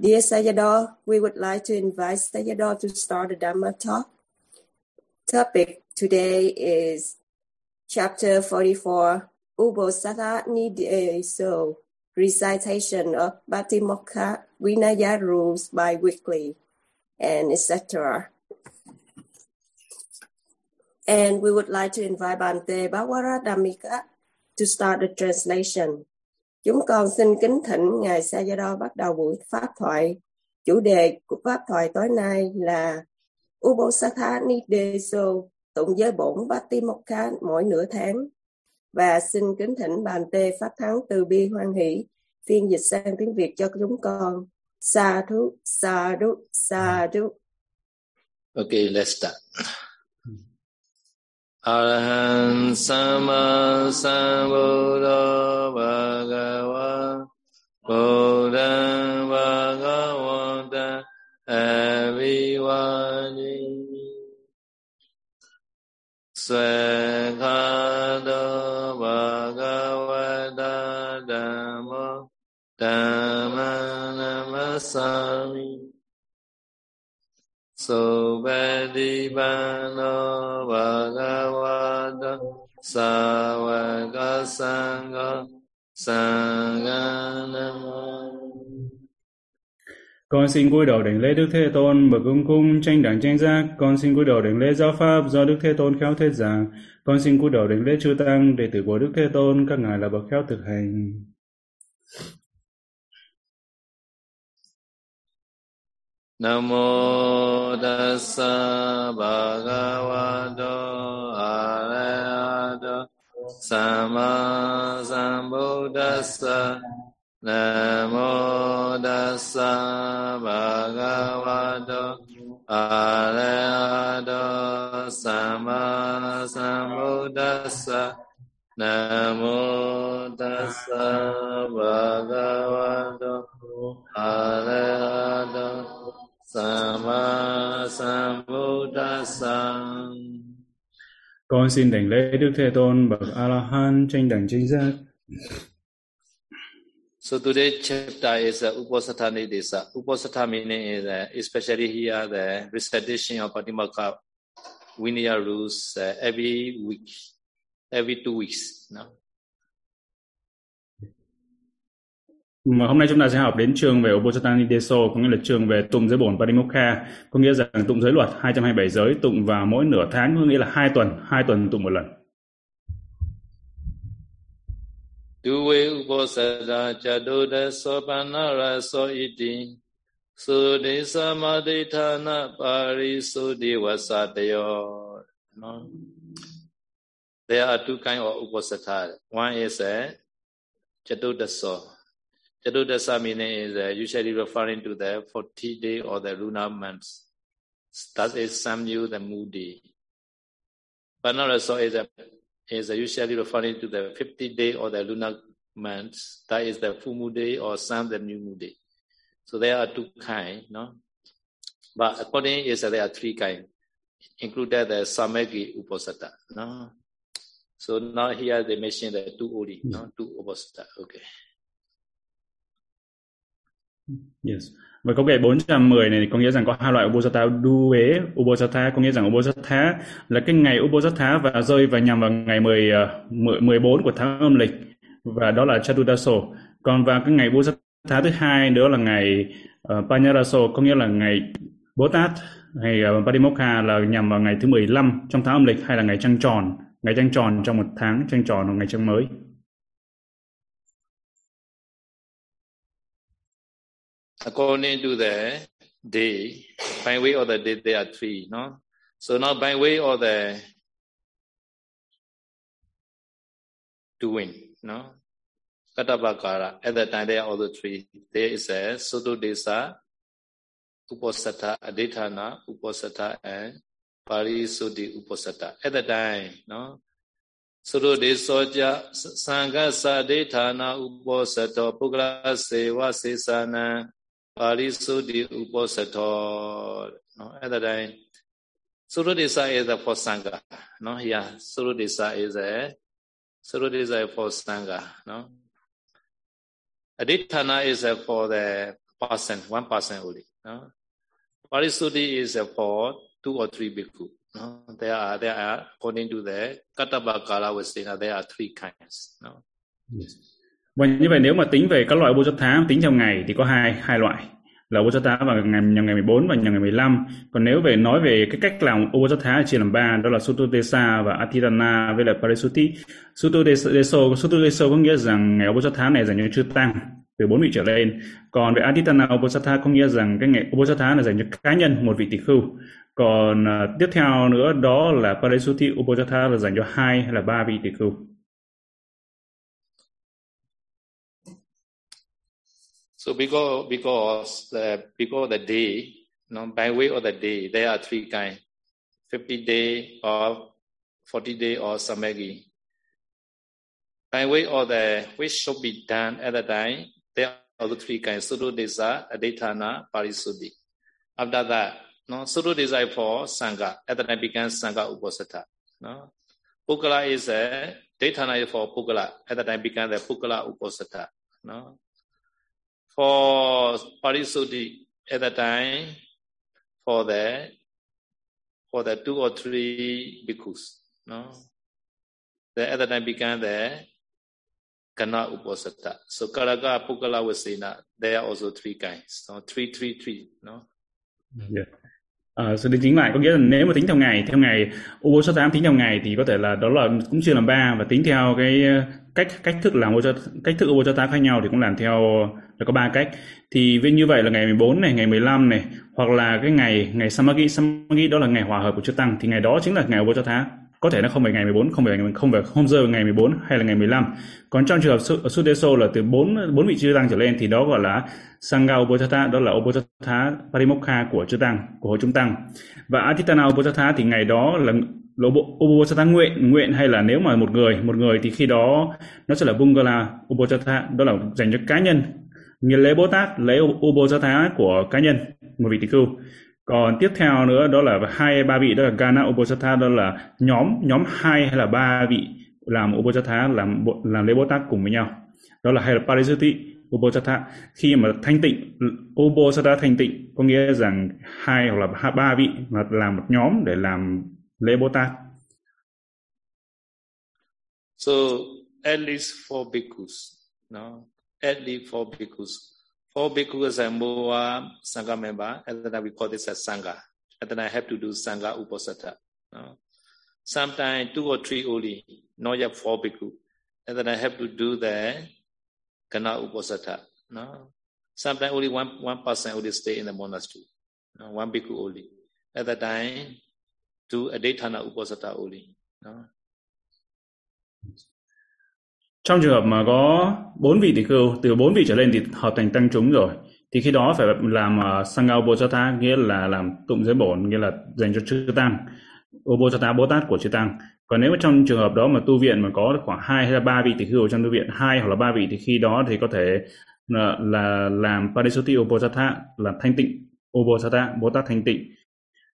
Dear Sayadaw, we would like to invite Sayadaw to start the Dhamma talk. Topic today is chapter 44, Ubosatha Nide So, recitation of Bhattimokha Vinaya rules by weekly, and etc. And we would like to invite Bante Bawara Dhammika to start the translation. Chúng con xin kính thỉnh Ngài Sayadaw bắt đầu buổi Pháp thoại. Chủ đề của Pháp thoại tối nay là Ubosatha Nideso, tụng giới bổn Bhattimokha mỗi nửa tháng. Và xin kính thỉnh bàn tê Pháp Thắng từ bi hoan hỷ, phiên dịch sang tiếng Việt cho chúng con. Sa thú, sa đúc, sa đúc. Okay, let's start. Arahant Sama Sambuddha Bhagava Buddha Bhagavata Avivani Svekhada Bhagavata Dhamma Dhamma Namasami Subhadibano Bhagavata Savaka Sangha Sangha Nama Con xin cúi đầu đảnh lễ Đức Thế Tôn, bậc cung cung, tranh đẳng tranh giác. Con xin cúi đầu đảnh lễ giáo pháp do Đức Thế Tôn khéo thuyết giảng. Con xin cúi đầu đảnh lễ chư tăng, đệ tử của Đức Thế Tôn, các ngài là bậc khéo thực hành. Nam mô tassa bhagavato arahato sama sambuddhassa. Mô tassa bhagavato arahato sama sambuddhassa. Mô tassa bhagavato arahato Sama Sambuddhassa Con xin đảnh lễ Đức Thế Tôn bậc A La Hán tranh đẳng chính giác. So today's chapter is uh, Uposatha Nidesa. Uposatha meaning is uh, especially here the recitation of Patimokkha Vinaya rules uh, every week, every two weeks. No? Mà hôm nay chúng ta sẽ học đến trường về Uposatthani Deso, có nghĩa là trường về tụng giới bổn Parimokha, có nghĩa rằng tụng giới luật 227 giới tụng vào mỗi nửa tháng, có nghĩa là hai tuần, hai tuần tụng một lần. Duwe Uposatha Chadoda Sopanara Soiti Sudi Samadhitana Parisudi Vasatayo. No? There are two kinds of Uposatha. One is eh, a Chadodaso. Chatudasa meaning is uh, usually referring to the 40 day or the lunar months. That is Samyu, the moody. Also is, a, is a usually referring to the 50 day or the lunar months. That is the full moon day or Sam, the new moon day. So there are two kinds, no? But according is uh, there are three kinds, included the Samegi Uposatha, no? So now here they mention the two only, no? Two Uposatha, okay. Yes. Và câu kệ 410 này có nghĩa rằng có hai loại Ubosatha Duế, Ubosatha có nghĩa rằng Ubosatha là cái ngày Ubosatha và rơi và nhằm vào ngày 10, 14 ờ, của tháng âm lịch và đó là Chatudaso. Còn vào cái ngày Ubosatha thứ hai nữa là ngày uh, Panyaraso có nghĩa là ngày Bồ Tát hay ờ, uh, Padimokha là nhằm vào ngày thứ 15 trong tháng âm lịch hay là ngày trăng tròn, ngày trăng tròn trong một tháng trăng tròn hoặc ngày trăng mới. According to the day, by way of the day, there are three, no? So now by way of the doing, no? Katabakara, at that time there are other three. There is a Soto Desa, Uposatha, Aditana, Uposatha, and Parisudi Uposatha. At the time, no? Soto Desoja, Sangha Sadetana Uposatha, Pugla Seva Sesana, ပါဠိသုတိဥပောစတောနော်အဲ့ဒါတိုင်း Surudesa is a for Sangha. No, yeah. Surudesa is a Surudesa is for Sangha. No. Adithana is a for the percent, one percent only. No? Parisuddhi is for two or three bhikkhu. No? There are there are according to the Kattapa Kala Vasena, there are three kinds. No? Yes. Và như vậy nếu mà tính về các loại Bodhisattva tính trong ngày thì có hai hai loại là Bodhisattva vào ngày nhằm ngày 14 và nhằm ngày 15. Còn nếu về nói về cái cách làm Bodhisattva chia làm ba đó là sutodesa và Atidana với lại parisuti sutodesa sutodesa có nghĩa rằng ngày Bodhisattva này dành cho chư tăng từ bốn vị trở lên. Còn về Aditana Bodhisattva có nghĩa rằng cái ngày Bodhisattva là dành cho cá nhân một vị tỷ khưu. Còn uh, tiếp theo nữa đó là parisuti Bodhisattva là dành cho hai hay là ba vị tỷ khưu. So because because the because the day, you know, by way of the day, there are three kinds: fifty day or forty day or samagi. By way of the which should be done at the time, there are the three kinds: Sudodesa, Aditana, Parisuddhi. After that, no, Sudodesa for Sangha. At the time began Sangha Uposatha. No, Pukala is uh, a Daytana for Pukala. At the time began the Pukala Uposatha. No, for Parisuddhi at the time for the for the two or three bhikkhus. No? The, the time began the Kana Uposatha. So Karaka, Pukala, Vasena, there are also three kinds. No? Three, three, three. No? Yeah. Ờ, à, sự tính chính lại có nghĩa là nếu mà tính theo ngày theo ngày Uposatha tính theo ngày thì có thể là đó là cũng chia làm ba và tính theo cái ờ, cách cách thức làm cách thức Uposatha khác nhau thì cũng làm theo là có ba cách. Thì như vậy là ngày 14 này ngày 15 này hoặc là cái ngày ngày Samagi Samagi đó là ngày hòa hợp của chư tăng thì ngày đó chính là ngày Uposatha có thể nó không phải ngày 14 không phải không phải hôm giờ ngày 14 hay là ngày 15 còn trong trường hợp Sudeso là từ 4 bốn vị chư tăng trở lên thì đó gọi là Sangha Uposatha đó là Uposatha Parimokha của chư tăng, của hội chúng tăng. Và Atitana Uposatha thì ngày đó là lộ bộ Uposatha nguyện nguyện hay là nếu mà một người một người thì khi đó nó sẽ là Bungala Uposatha đó là dành cho cá nhân. Như lễ Bồ Tát, lễ Uposatha của cá nhân, một vị tỳ khưu còn tiếp theo nữa, đó là hai, ba vị, đó là Gana Upasatha đó là nhóm nhóm hai hay là ba vị làm Upasatha làm làm lễ Bồ Tát cùng với nhau. Đó là hay là Parisuti Upasatha khi mà thanh tịnh Upasatha thanh tịnh, có nghĩa rằng hai hoặc là ba vị mà làm một nhóm để làm lễ Bồ Tát. So, at least four bhikkhus, no? At least four bhikkhus. Four bhikkhus and more sangha member, and then we call this as sangha. And then I have to do sangha uposatha. No? Sometimes two or three only, not yet four bhikkhu. And then I have to do the kana uposatha. No? Sometimes only one, one person only stay in the monastery. No? One bhikkhu only. At that time, do a daytana uposatha only. No? Trong trường hợp mà có bốn vị tỷ khưu từ bốn vị trở lên thì hợp thành tăng chúng rồi. Thì khi đó phải làm uh, sangha Bodhisattva nghĩa là làm tụng giới bổn nghĩa là dành cho chư tăng. Bodhisattva Bồ Tát của chư tăng. Còn nếu mà trong trường hợp đó mà tu viện mà có khoảng hai hay là ba vị tỷ khưu trong tu viện hai hoặc là ba vị thì khi đó thì có thể là, là làm Parisutti Bodhisattva là thanh tịnh Bodhisattva Bồ Tát thanh tịnh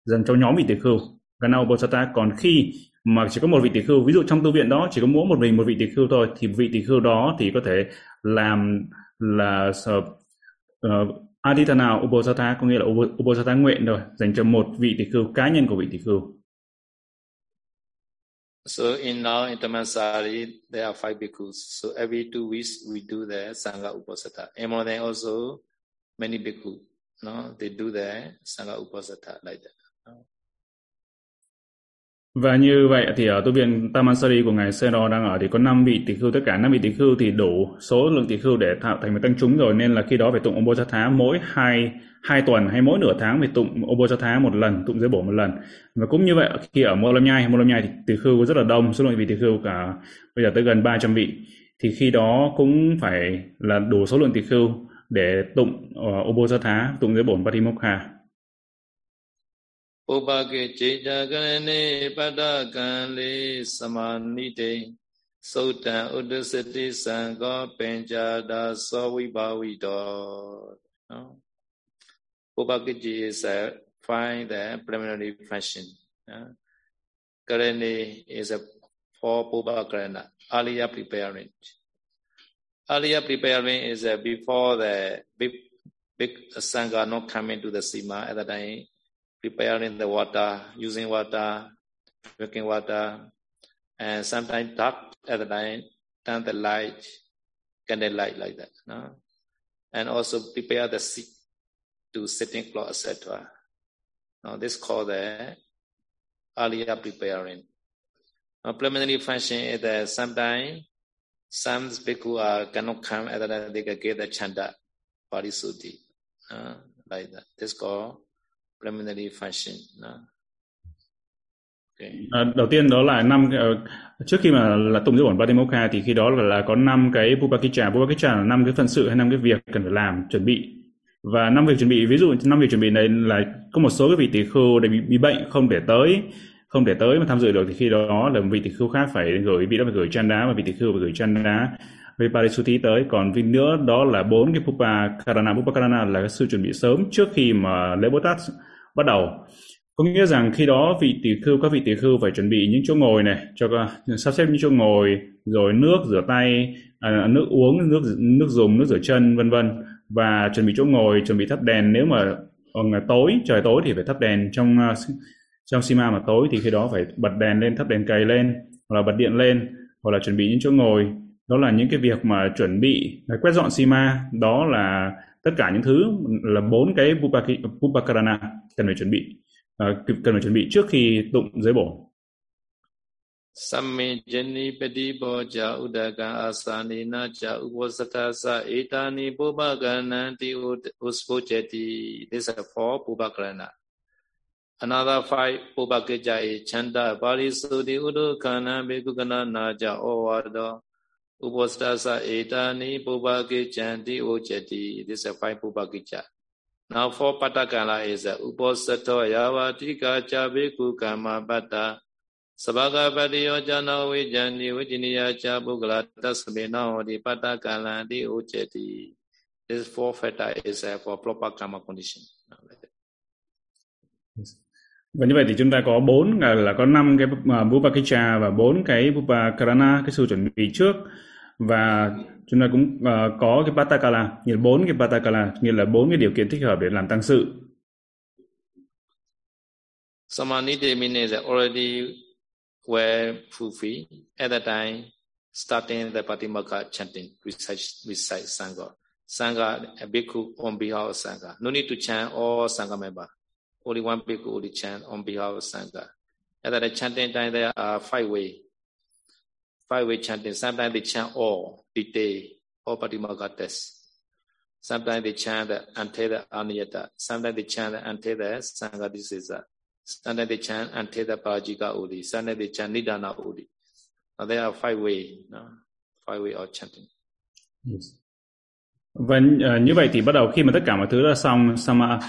dành cho nhóm vị tỷ khưu. Gana Bodhisattva còn khi mà chỉ có một vị tỷ khưu ví dụ trong tu viện đó chỉ có mỗi một mình một vị tỷ khưu thôi thì vị tỷ khưu đó thì có thể làm là uh, aditana ubosatha có nghĩa là ubosatha nguyện rồi dành cho một vị tỷ khưu cá nhân của vị tỷ khưu So in now in Tamasari there are five bhikkhus. So every two weeks we do the Sangha Uposatha. Among them also many bhikkhus, no, they do the Sangha Uposatha like that. Và như vậy thì ở tu viện Tamansari của ngài Sero đang ở thì có 5 vị tỷ khưu tất cả 5 vị tỷ khưu thì đủ số lượng tỷ khưu để tạo thành một tăng chúng rồi nên là khi đó phải tụng Obosatha mỗi hai hai tuần hay mỗi nửa tháng phải tụng Obosatha một lần, tụng giới bổ một lần. Và cũng như vậy khi ở Mô Lâm Nhai, Mô Lâm Nhai thì tỷ khưu rất là đông, số lượng vị tỷ khưu cả bây giờ tới gần 300 vị. Thì khi đó cũng phải là đủ số lượng tỷ khưu để tụng ờ, uh, Obosatha, tụng giới bổn Patimokha. ဥပကေจิตကရဏေပတ္တကံလေးသမာနိတေသုတ်တံဥဒ္ဒစတိသံဃောပင်ကြတာသောဝိဘာဝိတော Upakiji is a find the preliminary function. Uh, Karani is a for Pubakarana, earlier preparing. Earlier preparing is a before the big sangha not coming to the sima at the time, preparing the water, using water, drinking water, and sometimes dark at the time, turn the light, candle light like that. No? And also prepare the seat to sitting cloth, etc. Now this called the earlier preparing. Now preliminary function is that sometimes some bhikkhu are cannot come at that they can get the chanda parisuddhi. Uh, like that. This called preliminary fashion đó. Okay. À, đầu tiên đó là năm uh, trước khi mà là tụng giới bổn Patimokkha thì khi đó là, là có năm cái Pupakicha, Pupakicha là năm cái phận sự hay năm cái việc cần phải làm chuẩn bị và năm việc chuẩn bị ví dụ năm việc chuẩn bị này là có một số cái vị tỷ khưu bị, bị bệnh không thể tới không thể tới mà tham dự được thì khi đó là vị tỷ khưu khác phải gửi vị đó phải gửi chân đá và vị tỷ khưu phải gửi chân đá với Parisuti tới còn vì nữa đó là bốn cái Pupa Karana Pupa Karana là cái sự chuẩn bị sớm trước khi mà lễ Bồ Tát bắt đầu. Có nghĩa rằng khi đó vị tỷ khưu các vị tỷ khưu phải chuẩn bị những chỗ ngồi này cho sắp xếp những chỗ ngồi rồi nước rửa tay à, nước uống nước nước dùng nước rửa chân vân vân. Và chuẩn bị chỗ ngồi chuẩn bị thắp đèn. Nếu mà ờ, ngày tối trời tối thì phải thắp đèn trong à, trong sima mà tối thì khi đó phải bật đèn lên thắp đèn cầy lên hoặc là bật điện lên hoặc là chuẩn bị những chỗ ngồi. Đó là những cái việc mà chuẩn bị à, quét dọn sima đó là tất cả những thứ là bốn cái pupakarana cần phải chuẩn bị uh, cần phải chuẩn bị trước khi tụng giới bổ Samme jani padibo ja udaka asanina ja upasaka sa etani pupakananti uspojati. This are four pupakarana. Another five pupakeja is e chanda parisudi udukana bekukana naja ovado sa etani pupakejanti ojati. This are five pupakeja. Now four patakala is upasato yavatika cha bekukama pata. Sabagapatiyo jana vijani vijiniya cha bugala tasmina hodi patakalandi ucheti. This four factor is for proper karma condition. Và như vậy thì chúng ta có bốn là có năm cái à, Bupakicha và bốn cái Bupakarana, cái sự chuẩn bị trước và chúng ta cũng uh, có cái Patakala, nghĩa là bốn cái Patakala, nghĩa là bốn cái điều kiện thích hợp để làm tăng sự. Samanidhi means already were fulfilled at the time, starting the Patimaka chanting, recite, recite Sangha. Sangha, a bhikkhu on behalf of Sangha. No need to chant all Sangha member. Only one bhikkhu only chant on behalf of Sangha. At the chanting time, there are five ways. Five way chanting. Sometimes they chant all, detail, all Patimaka tests. Sometimes they chant until the Aniyata. Sometimes they chant until the Sangha Sometimes they chant until the Parajika Udi, they chant Nidana Udi. Now there are five way, no? five way of chanting. Yes. Và uh, như vậy thì bắt đầu khi mà tất cả mọi thứ đã xong, sama,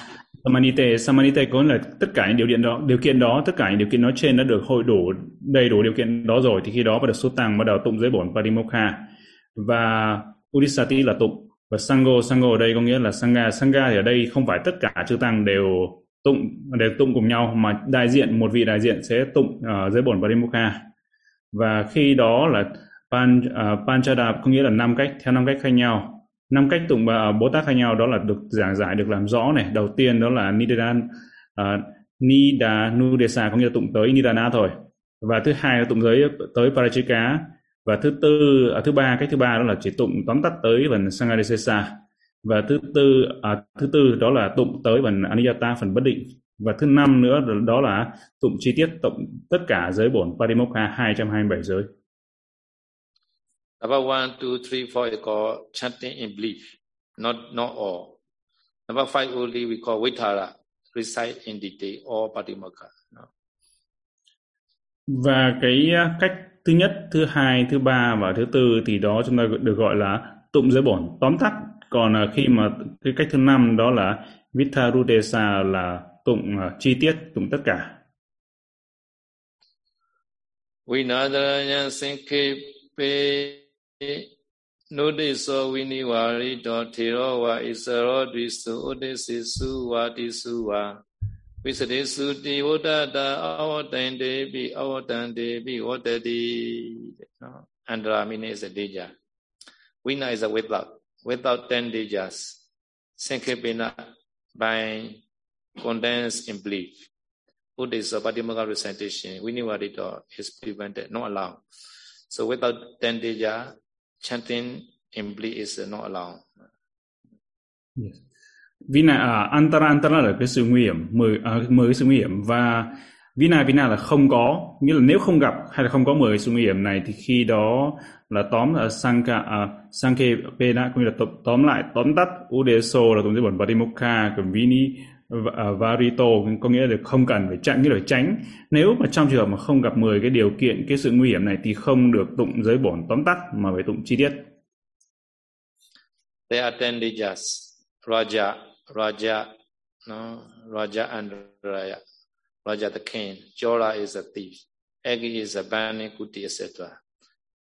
samanite, samanite có là tất cả những điều kiện đó, điều kiện đó, tất cả những điều kiện nói trên đã được hội đủ đầy đủ điều kiện đó rồi. Thì khi đó bắt đầu xuất tăng bắt đầu tụng giới bổn Parimokha và Udisati là tụng. Và Sango, Sango ở đây có nghĩa là Sangha, Sangha thì ở đây không phải tất cả chư tăng đều tụng đều tụng cùng nhau mà đại diện một vị đại diện sẽ tụng ờ, uh, giới bổn Parimokha và khi đó là pan ờ, uh, panchada có nghĩa là năm cách theo năm cách khác nhau năm cách tụng uh, bồ tát khác nhau đó là được giảng giải được làm rõ này. Đầu tiên đó là nidan uh, à, nida nudesa có nghĩa là tụng tới nidana thôi. Và thứ hai là tụng giới tới parachika. Và thứ tư à, thứ ba cách thứ ba đó là chỉ tụng tóm tắt tới phần sangadesesa. Và thứ tư à, thứ tư đó là tụng tới phần aniyata phần bất định. Và thứ năm nữa đó là tụng chi tiết tụng tất cả giới bổn Parimokha 227 giới. Number one, two, three, four is called chanting in belief, not not all. Number five only we call Vitara, recite in detail all Patimokha. No. Và cái à, cách thứ nhất, thứ hai, thứ ba và thứ tư thì đó chúng ta được gọi là tụng giới bổn tóm tắt còn uh, khi mà cái cách thứ năm đó là Vitharudesa là tụng uh, chi tiết tụng tất cả Vinadanya Sankepe Nudiso Vinivarito Thirowa Isaro Drisu Udesisu Vadisu Va Visadesu Ti Vodada Avatande Bi Avatande Bi Vodadi Andra meaning is a deja. Vina is a without. without 10 dijas. Sankirpena by condensed in belief. Buddhist Patimokkha recitation, Vinivadita is prevented, not allowed. So without Tendeja, chanting in belief is not allowed. Yes. Vina, uh, à, antara antara là cái sự nguy hiểm, mười uh, mười cái sự nguy hiểm và Vina Vina là không có, nghĩa là nếu không gặp hay là không có 10 sự nguy hiểm này thì khi đó là tóm là Sanka uh, à, Sanke Pena cũng như là tóm, tóm lại tóm tắt Udeso là tụng dưới bổn Patimokha còn Vini À, Varito có nghĩa là không cần phải chặn nghĩa là phải tránh nếu mà trong trường hợp mà không gặp 10 cái điều kiện cái sự nguy hiểm này thì không được tụng giới bổn tóm tắt mà phải tụng chi tiết. They are ten dijas, Raja, Raja, no, Raja and Raya. Raja the king, Jora is a thief, Egi is a bani, kuti, etc.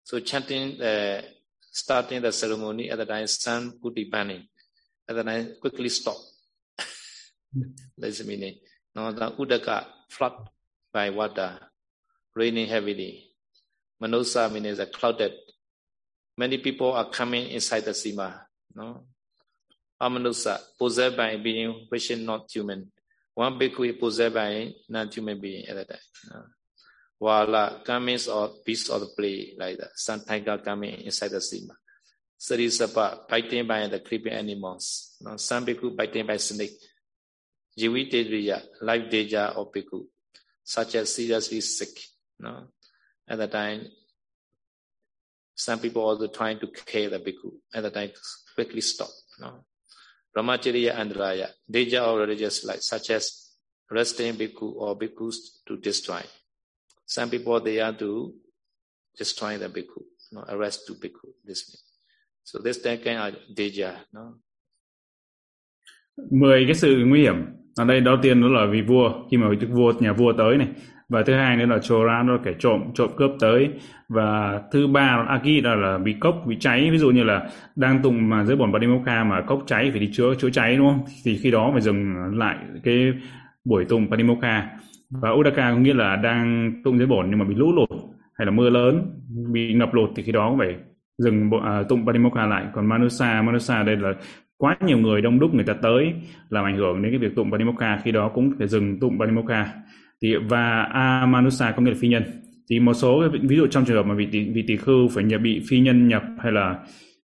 So chanting the starting the ceremony at the time sun kuti Bani, at the time quickly stop. The meaning. Now the Udaka flood by water, raining heavily. Manusa means a clouded. Many people are coming inside the sima. No, ah, Amanusa, possessed by being which is not human. One bhikkhu is possessed by non-human being at that time. Wala coming or beast of the play like that. Some tiger coming inside the sima. Sarisapa biting by the creeping animals. No, some bhikkhu biting by snake. Jivi Tedriya, life danger of bhikkhu, such as seriously sick. No? At the time, some people also trying to kill the bhikkhu. At the time, quickly stop. No? Brahmacharya and Raya, danger of religious life, such as resting bhikkhu or bhikkhus to destroy. Some people they are to destroy the bhikkhu, no, arrest to bhikkhu, this way. So this that kind of danger, no. Mười cái sự nguy hiểm. Ở đây đầu tiên đó là vì vua, khi mà vua nhà vua tới này, và thứ hai nữa là chora nó là kẻ trộm trộm cướp tới. Và thứ ba là aki đó là bị cốc bị cháy. Ví dụ như là đang tùng mà dưới bổn padimokkha mà cốc cháy phải đi chữa chữa cháy đúng không? Thì khi đó phải dừng lại cái buổi tùng padimokkha và udaka có nghĩa là đang tụng dưới bổn nhưng mà bị lũ lụt hay là mưa lớn bị ngập lụt thì khi đó cũng phải dừng à, tụng padimokkha lại. Còn manusa manusa đây là quá nhiều người đông đúc người ta tới làm ảnh hưởng đến cái việc tụng Panimokkha khi đó cũng phải dừng tụng Panimokkha thì và amanusa có nghĩa là phi nhân. Thì một số ví dụ trong trường hợp mà vị tỷ, vị tỷ khư phải nhập bị phi nhân nhập hay là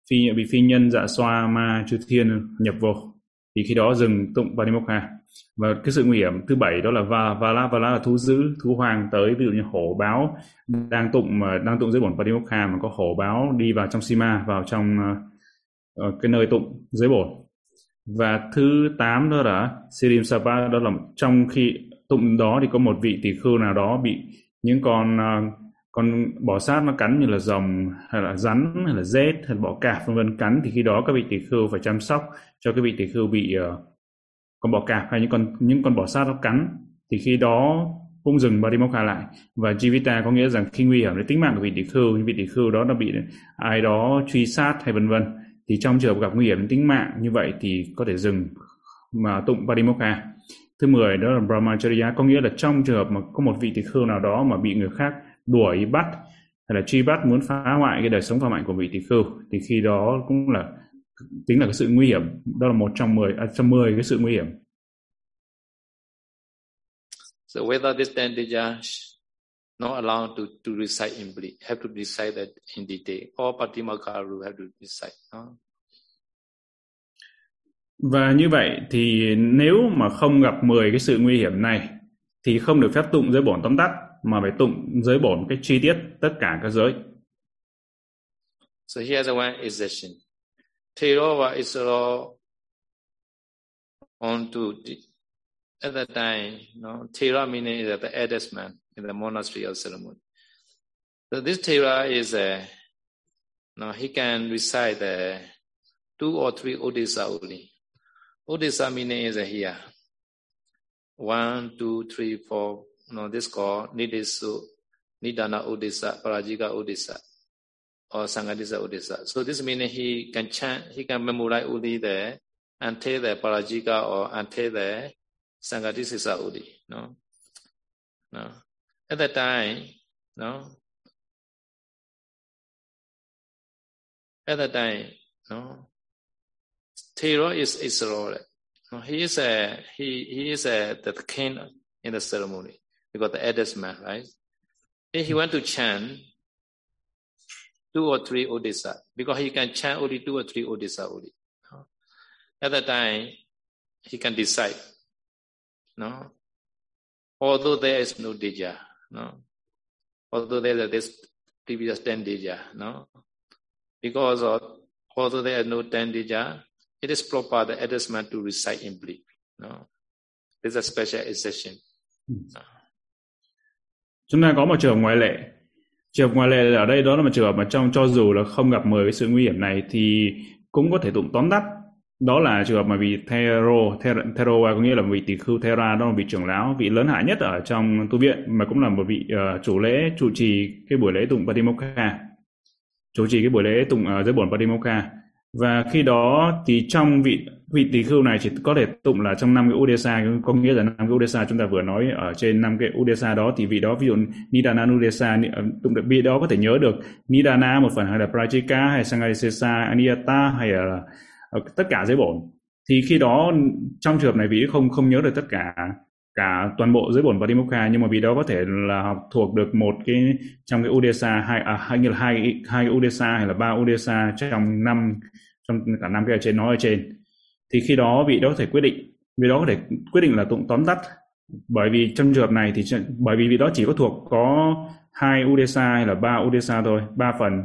phi bị phi nhân dạ xoa ma chư thiên nhập vô thì khi đó dừng tụng Panimokkha và cái sự nguy hiểm thứ bảy đó là va và la là thú dữ thú hoang tới ví dụ như hổ báo đang tụng mà ờ, đang tụng dưới bổn Panimokkha mà có hổ báo đi vào trong sima vào trong ờ, Ờ, cái nơi tụng dưới bổn và thứ tám đó là Sirim Sapa đó là trong khi tụng đó thì có một vị tỷ khưu nào đó bị những con à, con bò sát nó cắn như là rồng hay là rắn hay là rết hay là bọ cạp vân vân cắn thì khi đó các vị tỷ khưu phải chăm sóc cho cái vị tỷ khưu bị uh, con bọ cạp hay những con những con bò sát nó cắn. Thì khi đó cũng dừng Barimokha lại. Và Jivita có nghĩa rằng khi nguy hiểm đến tính mạng của vị tỷ khưu vị tỷ khưu đó nó bị ai đó truy sát hay vân vân thì trong trường hợp gặp nguy hiểm đến tính mạng như vậy thì có thể dừng mà tụng Barimokha Thứ 10 đó là brahmacharya. Có nghĩa là trong trường hợp mà có một vị tỳ khưu nào đó mà bị người khác đuổi bắt hay là truy bắt muốn phá hoại cái đời sống phạm hạnh của vị tỳ khưu thì khi đó cũng là tính là cái sự nguy hiểm. Đó là một trong 10 à, trong 10 cái sự nguy hiểm. So whether this dandija not allowed to to recite in Bali, have to recite that in detail. All Patimaka rule have to recite. No? Và như vậy thì nếu mà không gặp 10 cái sự nguy hiểm này thì không được phép tụng giới bổn tóm tắt mà phải tụng giới bổn cái chi tiết tất cả các giới. So here's one exception. Theravada is all on to the, at that time, no, Thera meaning is the eldest man in the monastery of ceremony. So this Thera is a, no, he can recite the two or three Odisha only. Odisha meaning is here. One, two, three, four. No, this called Nidesu, Nidana Odisha, Parajika Odisha, or Sangadisa Odisha. So this meaning he can chant, he can memorize only the until the Parajika or until the Sangadisa Udi. No, no. At that time, no. At that time, no. Tero is Israel. He is a he he is a the king in the ceremony because the eldest man, right? He went to chant two or three Odisha because he can chant only two or three Odisha only. At that time, he can decide. No, although there is no deja, no, although there is this previous ten no, because of although there is no ten it is proper the eldest man to recite in bleep. No, this is a special exception. No. Chúng ta có một trường ngoại lệ trường ngoại lệ ở đây đó là một trường hợp mà trong cho dù là không gặp 10 cái sự nguy hiểm này thì cũng có thể tụng tóm tắt đó là trường hợp mà vị Thero Thero có nghĩa là vị tỷ khưu Thera đó là vị trưởng lão vị lớn hạ nhất ở trong tu viện mà cũng là một vị uh, chủ lễ chủ trì cái buổi lễ tụng Patimokkha. Chủ trì cái buổi lễ tụng uh, giới bổn Patimokkha. Và khi đó thì trong vị vị tỷ khưu này chỉ có thể tụng là trong năm cái Udesa có nghĩa là năm cái Udesa chúng ta vừa nói ở trên năm cái Udesa đó. Thì vị đó ví dụ Nidana Udesa ờ, tụng được vị đó có thể nhớ được Nidana một phần hay là Prajika hay Sangarisesa Aniyata hay là Ờ, tất cả giới bổn. Thì khi đó trong trường hợp này vị không không nhớ được tất cả cả toàn bộ giới bổn và Vadimukha nhưng mà vì đó có thể là học thuộc được một cái trong cái Udesa hai à, hay như là hai hai Udesa hay là ba Udesa trong năm trong cả năm cái ở trên nói ở trên. Thì khi đó vị đó có thể quyết định vị đó có thể quyết định là tụng tóm tắt. Bởi vì trong trường hợp này thì bởi vì vị đó chỉ có thuộc có hai Udesa hay là ba Udesa thôi ba phần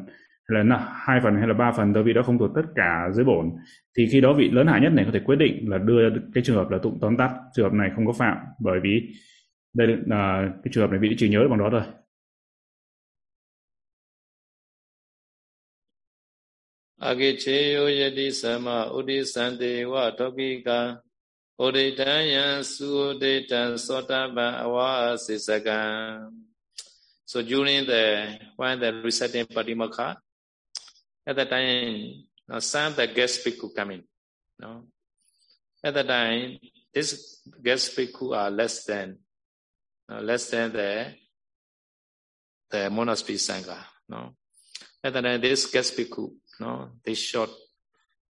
là là hai phần hay là ba phần thôi vị đó không thuộc tất cả dưới bổn. Thì khi đó vị lớn hạ nhất này có thể quyết định là đưa cái trường hợp là tụng tóm tắt. Trường hợp này không có phạm bởi vì đây là à, cái trường hợp này vị chỉ nhớ được bằng đó thôi Agicheyo yati sama udisante wa topika Udidayan suuditan sotaban awa sisaka. So during the when the reciting Patimakha, at that time, some the guest bhikkhu coming. No? At that time, these guest bhikkhu are less than uh, less than the the monastery sangha. No? At that time, this guest bhikkhu no they should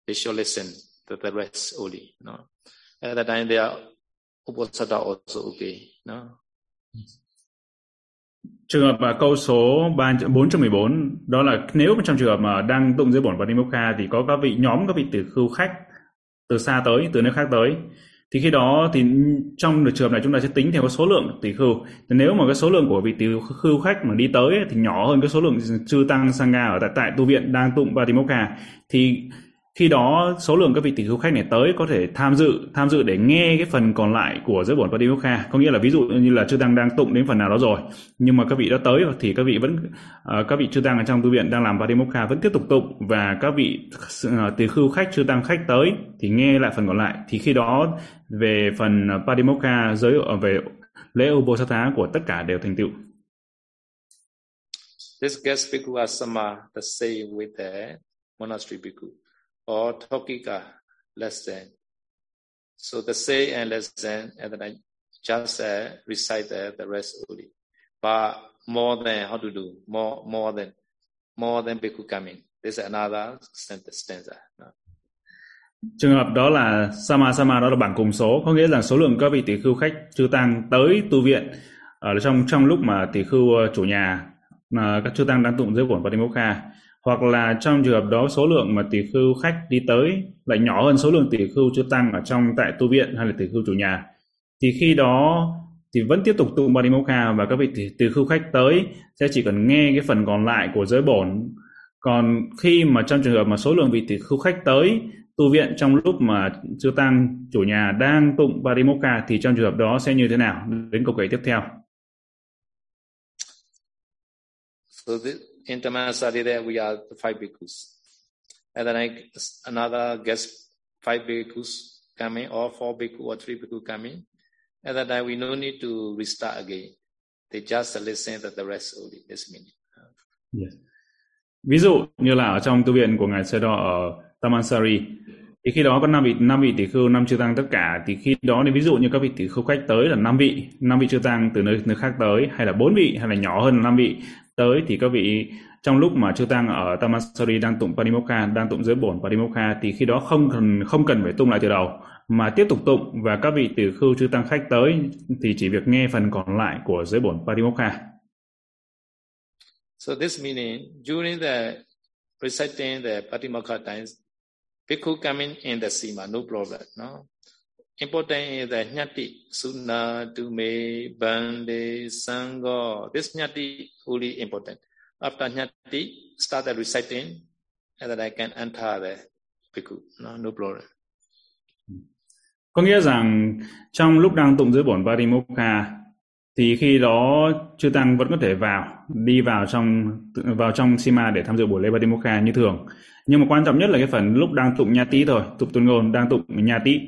they should listen to the rest only no at that time they are also okay no Trường hợp mà câu số 3, 414 đó là nếu trong trường hợp mà đang tụng dưới bổn Patimokkha thì có các vị nhóm các vị từ khưu khách từ xa tới, từ nơi khác tới. Thì khi đó thì trong trường hợp này chúng ta sẽ tính theo cái số lượng tỷ khưu. Thì nếu mà cái số lượng của vị tỷ khưu khách mà đi tới thì nhỏ hơn cái số lượng chư tăng sangha ở tại tại tu viện đang tụng Patimokkha thì khi đó số lượng các vị tỷ khưu khách này tới có thể tham dự tham dự để nghe cái phần còn lại của giới bổn Patimokkha có nghĩa là ví dụ như là chư tăng đang tụng đến phần nào đó rồi nhưng mà các vị đã tới thì các vị vẫn uh, các vị chư tăng ở trong tu viện đang làm Patimokkha vẫn tiếp tục tụng và các vị uh, tỷ khưu khách chư tăng khách tới thì nghe lại phần còn lại. Thì khi đó về phần Patimokkha giới à, về lễ Uposatha của tất cả đều thành tựu. This guest bhikkhu asama the same with the monastery bhikkhu or Tokika less than. So the say and less than, and then I just uh, recite the, the rest only. But more than how to do more more than more than bhikkhu coming. This is another stanza. No. Trường hợp đó là sama sama đó là bảng cùng số, có nghĩa là số lượng các vị tỷ khưu khách chư tăng tới tu viện ở trong trong lúc mà tỷ khưu ờ, chủ nhà mà các chư tăng đang tụng dưới bổn Patimokkha hoặc là trong trường hợp đó số lượng mà tỷ khưu khách đi tới lại nhỏ hơn số lượng tỷ khưu chưa tăng ở trong tại tu viện hay là tỷ khưu chủ nhà thì khi đó thì vẫn tiếp tục tụng Badimokha và các vị tỷ, tỷ khưu khách tới sẽ chỉ cần nghe cái phần còn lại của giới bổn. Còn khi mà trong trường hợp mà số lượng vị tỷ khưu khách tới tu viện trong lúc mà chưa tăng chủ nhà đang tụng Badimokha thì trong trường hợp đó sẽ như thế nào? Đến câu kể tiếp theo. So this, in Tamasari there we are the five bhikkhus. And then I, another guest five bhikkhus coming, or four bhikkhu or three bhikkhu coming. And then I, we no need to restart again. They just listen to the rest only. This meaning. Yes. Ví dụ như là ở trong tu viện của ngài Sơ Đo ở Tamansari thì khi đó có năm vị năm vị tỷ khưu năm chư tăng tất cả thì khi đó thì ví dụ như các vị tỷ khưu khách tới là năm vị năm vị chư tăng từ nơi nơi khác tới hay là bốn vị hay là nhỏ hơn năm vị tới thì các vị trong lúc mà chư tăng ở Tamasari đang tụng Parimokha, đang tụng giới bổn Parimokha thì khi đó không cần không cần phải tung lại từ đầu mà tiếp tục tụng và các vị từ khưu chư tăng khách tới thì chỉ việc nghe phần còn lại của giới bổn Parimokha. So this meaning during the reciting the Patimokha times, bhikkhu coming in the sima, no problem, no. Important is that nyati, suna, dume, bande, sangha. This nyati only important. After nyati, start the reciting, and then I can enter the bhikkhu, no, no problem. Có nghĩa rằng trong lúc đang tụng dưới bổn Parimokha thì khi đó chư tăng vẫn có thể vào đi vào trong vào trong Sima để tham dự buổi lễ Patimokha như thường. Nhưng mà quan trọng nhất là cái phần lúc đang tụng nha tí thôi, tụng tuần ngôn đang tụng nha tí.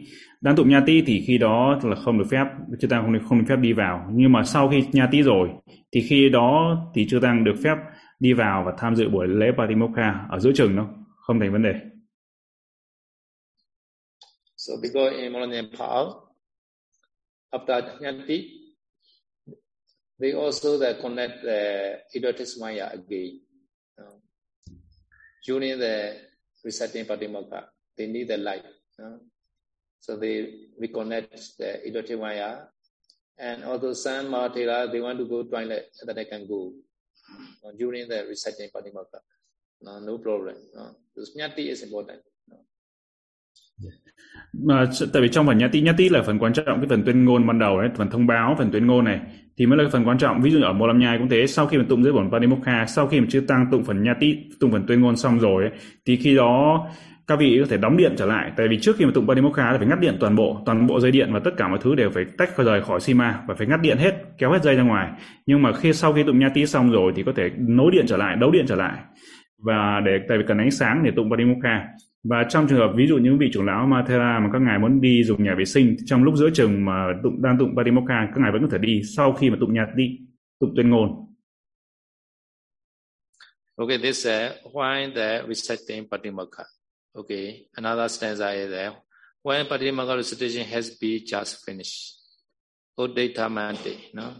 Đang tụng nha tí thì khi đó là không được phép chư tăng không được không được phép đi vào. Nhưng mà sau khi nha tí rồi thì khi đó thì chư tăng được phép đi vào và tham dự buổi lễ Patimokha ở giữa chừng đâu, không thành vấn đề. So because in Molanian Nepal, after Nyanti, they also they connect the Idotis maya again. During the reciting Patimokha, they need the light. So they reconnect the erotic maya. And although some Mahatera, they want to go toilet, that they can go during the reciting Patimokha. No, no problem. No. This Nyati is important. Mà tại vì trong phần nhã tí nhã tí là phần quan trọng cái phần tuyên ngôn ban đầu đấy phần thông báo phần tuyên ngôn này thì mới là phần quan trọng. Ví dụ ở mô lâm nhai cũng thế sau khi mà tụng dưới bổn Parimokha sau khi mà chưa tăng tụng phần nhã tí tụng phần tuyên ngôn xong rồi ấy, thì khi đó các vị có thể đóng điện trở lại. Tại vì trước khi mà tụng Parimokha là phải ngắt điện toàn bộ toàn bộ dây điện và tất cả mọi thứ đều phải tách rời khỏi Sima và phải ngắt điện hết kéo hết dây ra ngoài. Nhưng mà khi sau khi tụng nha tí xong rồi thì có thể nối điện trở lại đấu điện trở lại. Và để tại vì cần ánh sáng để tụng Parimokha và trong trường hợp ví dụ những vị trưởng lão Mathera mà các ngài muốn đi dùng nhà vệ sinh trong lúc giữa chừng mà tụng đang tụng Patimokha các ngài vẫn có thể đi sau khi mà tụng nhạc đi tụng tuyên ngôn. Okay, this is why the reciting Patimokha. Okay, another stanza is there. When Patimokha recitation has been just finished. Odeta Mante, no?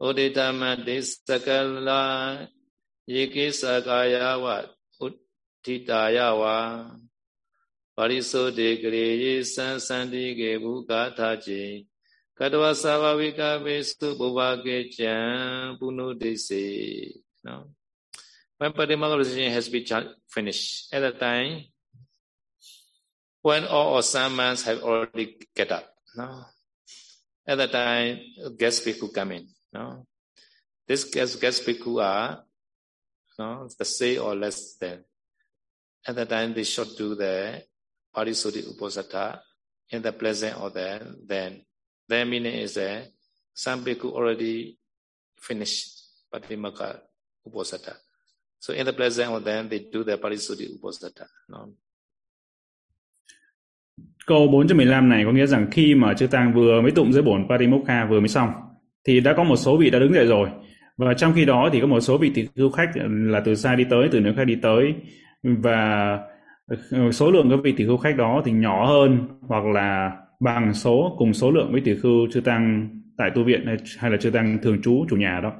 Odeta Mante Sakala Yiki Sakaya Wat ထိတာယဝါပါရိသောတေကရေယေသံသန္တိကေဘုကာထာจิကတဝသဘာဝိကမေစုဘဝကေကြံပုနုဒိစေ no when patimagalisation has been finished at that time when all our summons have already get up no at that time guest people come in no this guest guest people are no the say or less than At that time, they should do the Parisuddhi Uposatha in the present or then. Then, their meaning is that some bhikkhu already finished Patimaka Uposatha. So in the present or then, they do the Parisuddhi Uposatha. No? Câu 415 này có nghĩa rằng khi mà chư tăng vừa mới tụng giới bổn Parimokha vừa mới xong thì đã có một số vị đã đứng dậy rồi và trong khi đó thì có một số vị tỳ khưu khách là từ xa đi tới từ nơi khác đi tới và ờ, số lượng các vị tỷ khưu khách đó thì nhỏ hơn hoặc là bằng số cùng số lượng với tỷ khưu chư tăng tại tu viện hay, là chư tăng thường trú chủ nhà đó.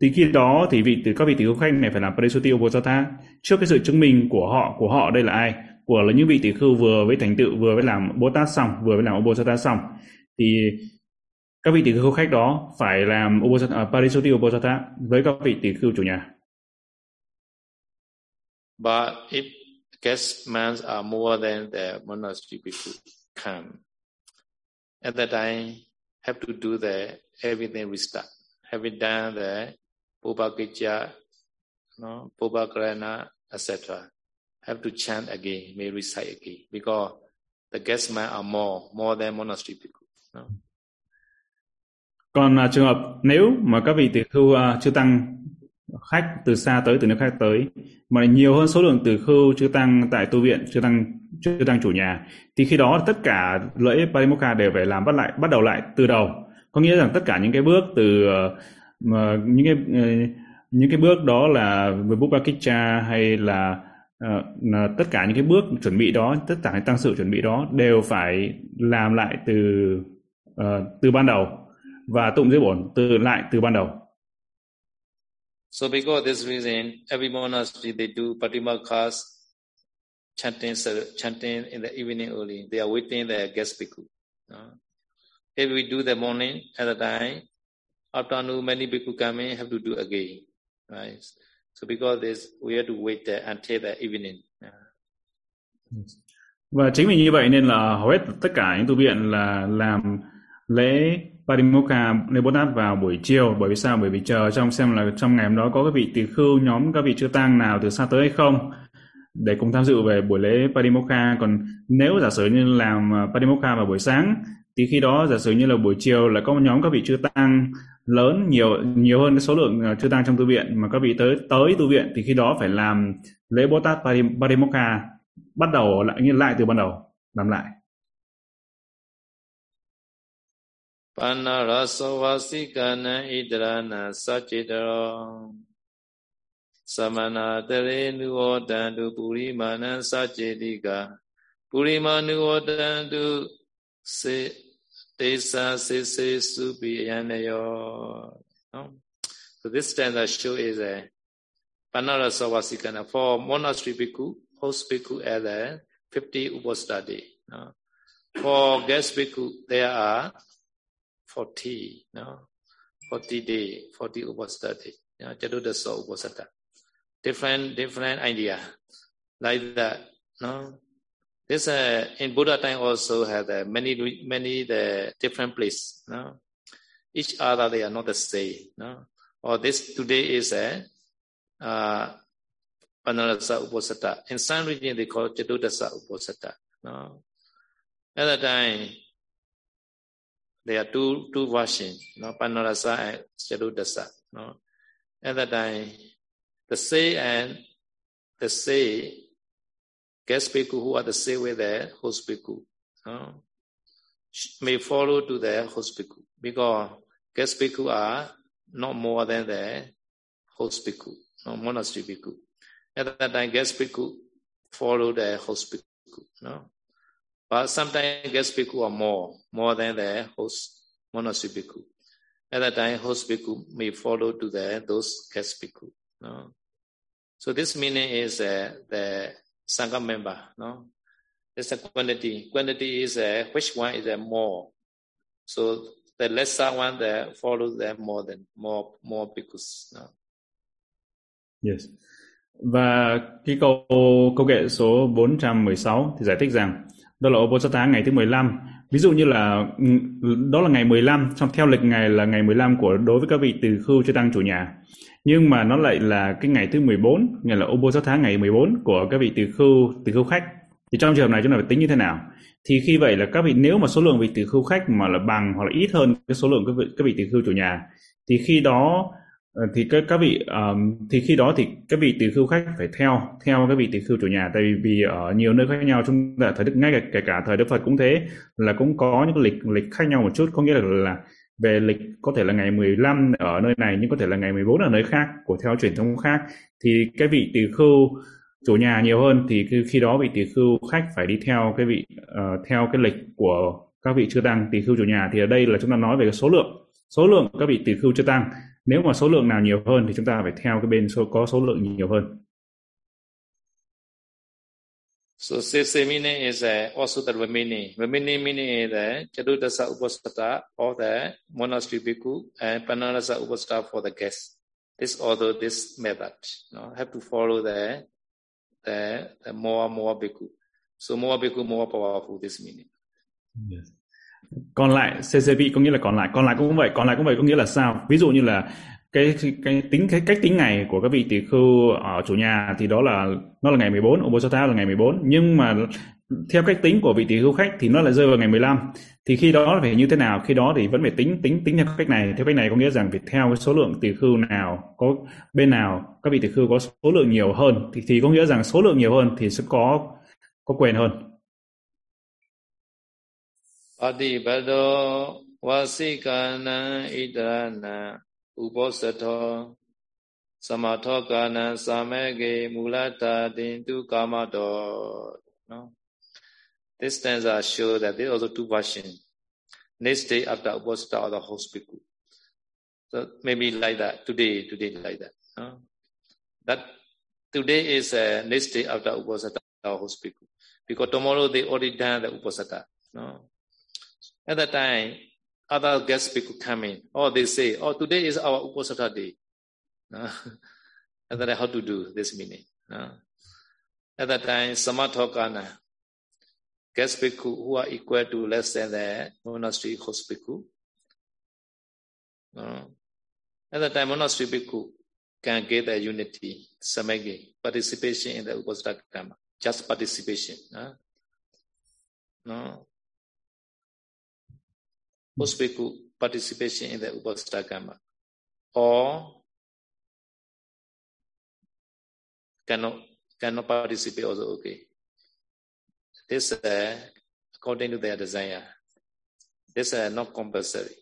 Thì khi đó thì vị từ các vị tỷ khưu khách này phải làm Parisuti obosata trước cái sự chứng minh của họ của họ đây là ai? Của là những vị tỷ khưu vừa với thành tựu vừa với làm Bồ Tát xong vừa với làm obosata xong. Thì các vị tỷ khưu khách đó phải làm obosata, à, Parisuti obosata với các vị tỷ khưu chủ nhà. But if guest men are more than the monastery people come, at that time have to do the everything restart. Having done the Bobakija, no, Bobakarana, etc. Have to chant again, may recite again, because the guest man are more, more than monastery people. No? Còn uh, trường hợp nếu mà các vị tỷ khưu uh, chưa tăng khách từ xa tới từ nước khác tới. Mà nhiều hơn số lượng từ khưu chư tăng tại tu viện chư tăng chư tăng chủ nhà. Thì khi đó tất cả lễ Parimokha đều phải làm bắt lại bắt đầu lại từ đầu. Có nghĩa rằng tất cả những cái bước từ mà những cái ờ, những cái bước đó là Vibhupakicha hay là uh, là tất cả những cái bước chuẩn bị đó tất cả những tăng sự chuẩn bị đó đều phải làm lại từ uh, từ ban đầu và tụng dưới bổn từ lại từ ban đầu. So because this reason, every monastery they do Patimakhas chanting, chanting in the evening early. They are waiting the guest bhikkhu. Uh, if we do the morning at the time, afternoon many bhikkhu come in, have to do again. Right? So because this, we have to wait there until the evening. Uh. Và chính vì như vậy nên là hầu hết tất cả những tu viện là làm lễ Parimokha lễ Bồ Tát vào buổi chiều. Bởi vì sao? Bởi vì chờ trong xem là trong ngày hôm đó có các vị tỳ khưu nhóm các vị chư tăng nào từ xa tới hay không. Để cùng tham dự về buổi lễ Parimokha còn nếu giả sử như làm à, Parimokha vào buổi sáng, thì khi đó giả sử như là buổi chiều là có một nhóm các vị chư tăng lớn nhiều nhiều hơn cái số lượng chưa chư tăng trong tu viện, mà các vị tới tới tu viện, thì khi đó phải làm lễ Bồ Tát Parimokha bắt đầu lại như lại từ ban đầu, làm lại. Panarasavasika idrana sachitaro Samana tere nuodantu purimana sachitika Purimanu odantu se desa se se supi yanayo. So this stanza show is a Panarasavasikana for monastery bhikkhu, host bhikkhu at the 50 upastadi. For guest bhikkhu, there are 40, no? 40 day, 40 upasthati, you know, upasata. Different, different idea. Like that, no? This, uh, in Buddha time also had uh, many, many the different place, no? Each other, they are not the same, no? Or this today is a, uh, Panarasa Uposatha. In some region, they call Chatudasa Uposatha, no? At that time, there are two two versions, no, Panarasa and Chatudasa. No, at that time, the say and the say guest bhikkhu who are the say with the host bhikkhu, no, may follow to the host bhikkhu because guest bhikkhu are not more than the host bhikkhu, no monastery bhikkhu. At that time, guest bhikkhu follow the host bhikkhu, no. But sometimes guest bhikkhu are more, more than the host monastery bhikkhu. At that time, host bhikkhu may follow to the those guest bhikkhu. No? So this meaning is uh, the sangha member. No, it's a quantity. Quantity is uh, which one is uh, more. So the lesser one that follows them more than more more bhikkhus. No? Yes. Và cái câu câu kệ số 416 thì giải thích rằng đó là Oposatha ngày thứ 15. Ví dụ như là ừ, đó là ngày 15, trong theo lịch ngày là ngày 15 của đối với các vị từ khưu cho tăng chủ nhà. Nhưng mà nó lại là cái ngày thứ 14, nghĩa là Oposatha ngày 14 của các vị từ khưu từ khưu khách. Thì trong trường hợp này chúng ta phải tính như thế nào? Thì khi vậy là các vị nếu mà số lượng vị từ khưu khách mà là bằng hoặc là ít hơn cái số lượng các vị, các vị từ khưu chủ nhà thì khi đó Ờ, thì các các vị um, thì khi đó thì các vị tỷ khưu khách phải theo theo các vị tỷ khưu chủ nhà. Tại vì, vì ở nhiều nơi khác nhau chúng ta thời đức ngay cả, kể cả thời đức phật cũng thế là cũng có những lịch lịch khác nhau một chút. Có nghĩa là, là về lịch có thể là ngày 15 ở nơi này nhưng có thể là ngày 14 ở nơi khác của theo truyền thống khác. Thì cái vị tỷ khưu chủ nhà nhiều hơn thì khi đó vị tỷ khưu khách phải đi theo cái vị uh, theo cái lịch của các vị chưa tăng tỷ khưu chủ nhà. Thì ở đây là chúng ta nói về cái số lượng số lượng các vị tỷ khưu chưa tăng nếu mà số lượng nào nhiều hơn thì chúng ta phải theo cái bên số có số lượng nhiều hơn So sese meaning is uh, also the Vamini. Vamini meaning is the Chadudasa Upasata or the monastery bhikkhu and Panarasa Upasata for the guest. This order, this method, you know, have to follow the, the, the more, more bhikkhu. So more bhikkhu, more powerful, this meaning. Yes còn lại CCP có nghĩa là còn lại còn lại cũng vậy, còn lại cũng vậy có nghĩa là sao? Ví dụ như là cái cái tính, cái cách tính ngày của các vị tỷ khưu ở chủ nhà thì đó là, nó là ngày 14 Obosatha là ngày 14 nhưng mà theo cách tính của vị tỷ khưu khách thì nó lại rơi vào ngày 15 thì khi đó phải như thế nào? Khi đó thì vẫn phải tính tính tính theo cách này. Theo cách này có nghĩa rằng phải theo cái số lượng tỷ khưu nào có bên nào, các vị tỷ khưu có số lượng nhiều hơn. Thì thì có nghĩa rằng số lượng nhiều hơn thì sẽ có có quyền hơn. အတိဘတောဝါစိကာနံဣတရဏံဥပောစထောသမထောကာနံသာမေကေမူလတာတင်တုကာမတော no this stanza show that there are also two versions next day after uposita or the hospital so maybe like that today today like that No? That today is a next day after Uposatha host bhikkhu. Because tomorrow they already done the Uposatha. No? At that time, other guest people come in, or they say, oh, today is our Uposatha day. No? At that how to do this meaning? No? At that time, Samathokana, guest bhikkhu who are equal to less than the monastery host bhikkhu. No? At that time, monastery bhikkhu can get the unity, samagi, participation in the Uposatha karma. Just participation. Uh, No? Host bhikkhu participation in the Uposatha karma. Or cannot cannot participate also okay. This uh, according to their desire. This uh, not compulsory.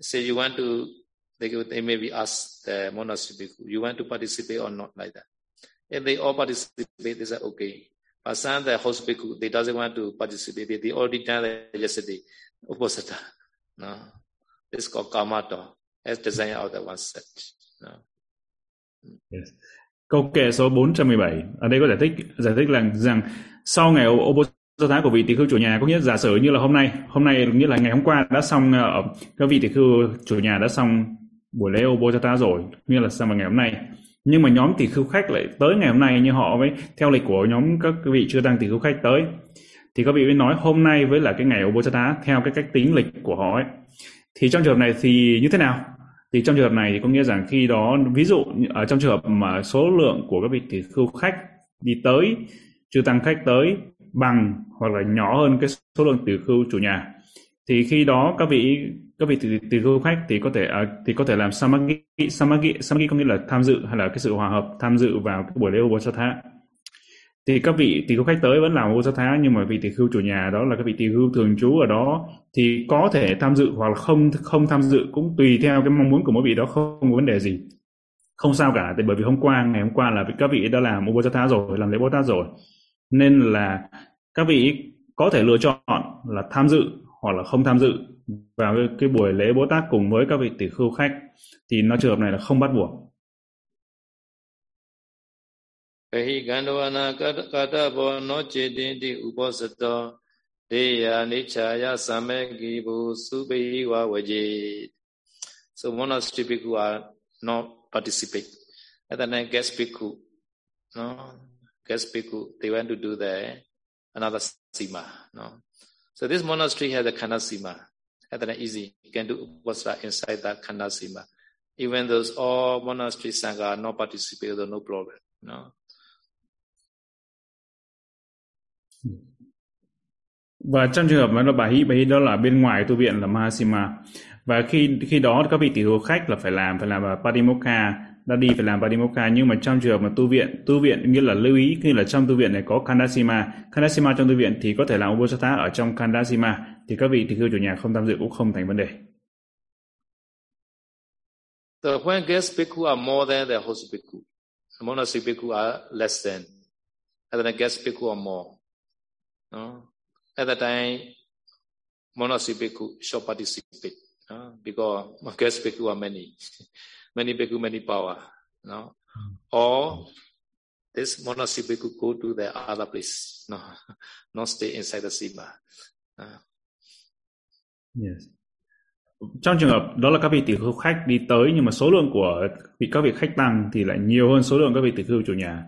Say you want to, they, they maybe ask the monastery you want to participate or not like that. If they all participate, they say okay. But some the host bhikkhu, they doesn't want to participate. They, they already done it yesterday. Opposite. No. This is called karma as design of the one set. No. Yes. Câu kệ số 417 ở đây có giải thích giải thích là rằng sau ngày ô do thái của vị tỷ khưu chủ nhà, có nghĩa giả sử như là hôm nay hôm nay nghĩa là ngày hôm qua đã xong ở các vị tỷ khưu chủ nhà đã xong buổi lễ ô rồi, nghĩa là sang vào ngày hôm nay nhưng mà nhóm tỷ khưu khách lại tới ngày hôm nay như họ mới theo lịch của nhóm các vị chưa tăng tỷ khưu khách tới thì các vị mới nói hôm nay với là cái ngày ô theo cái cách tính lịch của họ ấy. Thì trong trường hợp này thì như thế nào? Thì trong trường hợp này thì có nghĩa rằng khi đó ví dụ ở trong trường hợp mà số lượng của các vị thì khu khách đi tới chưa tăng khách tới bằng hoặc là nhỏ hơn cái số lượng từ khu chủ nhà thì khi đó các vị các vị từ, từ khu khách thì có thể uh, thì có thể làm samagi samagi samagi có nghĩa là tham dự hay là cái sự hòa hợp tham dự vào cái buổi lễ Ubosatha thì các vị tỷ khưu khách tới vẫn làm Ubosatha nhưng mà vị tỷ khưu chủ nhà đó là các vị tỷ khưu thường trú ở đó. Thì có thể tham dự hoặc là không không tham dự cũng tùy theo cái mong muốn của mỗi vị đó không có vấn đề gì. Không sao cả tại bởi vì hôm qua ngày hôm qua là các vị đã làm Ubosatha rồi làm lễ Bồ Tát rồi. Nên là các vị có thể lựa chọn là tham dự hoặc là không tham dự vào cái, cái buổi lễ Bố Tát cùng với các vị tỷ khưu khách. Thì nó trường hợp này là không bắt buộc. Kahi gandavana kata bo no chedinti uposata deya nichaya samegi bu subehi wa wajit. So monastery bhikkhu are not participate. And then guest bhikkhu, no, guest bhikkhu, they went to do the another sima. No? So this monastery has a khanda sima. That's easy. You can do upasana inside that khanda sima. Even those all monastery sangha are not participate, no problem. No? Và trong trường hợp mà nó bà hí, bà hí đó là bên ngoài tu viện là Mahasima. Và khi khi đó các vị tỷ khưu khách là phải làm phải làm Padimokkha đã đi phải làm Padimokkha. Nhưng mà trong trường hợp mà tu viện tu viện nghĩa là lưu ý khi là trong tu viện này có Kandasima Kandasima trong tu viện thì có thể làm Ubosatha ở trong Kandasima thì các vị thì khư chủ nhà không tham dự cũng không thành vấn đề. The when guest bhikkhu are more than the host bhikkhu, the monastery bhikkhu are less than, and then the guest bhikkhu are more. No? At that time, monastery bhikkhu should participate no? because guest bhikkhu are many. many bhikkhu, many power. No? Or this monastery bhikkhu go to the other place. No, not stay inside the sima. Uh. Yes. Trong trường hợp đó là các vị tỷ khưu khách đi tới nhưng mà số lượng của vị các vị khách tăng thì lại nhiều hơn số lượng các vị tỷ khưu chủ nhà.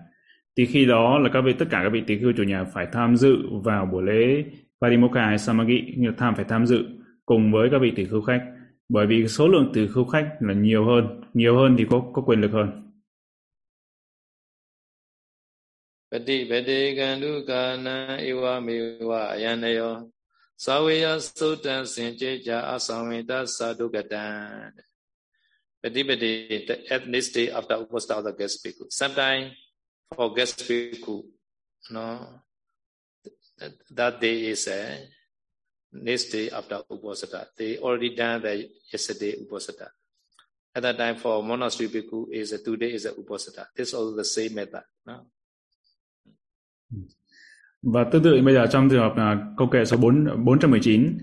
Thì khi đó là các vị tất cả các vị tỳ khưu chủ nhà phải tham dự vào buổi lễ Parimokkha hay Samagi, như tham phải tham dự cùng với các vị tỳ khưu khách. Bởi vì số lượng tỳ khâu khách là nhiều hơn nhiều hơn thì có có quyền lực hơn. Pati pati Pati the ethnicity of the opposite of the guest bhikkhu. Sometimes for guest bhikkhu, no, that day is a next day after Uposatha. They already done the yesterday Uposatha. At that time for monastery bhikkhu is a today is eh, a Uposatha. This also the same method. No? Và tương tự bây giờ trong trường hợp là câu kệ số 4, 419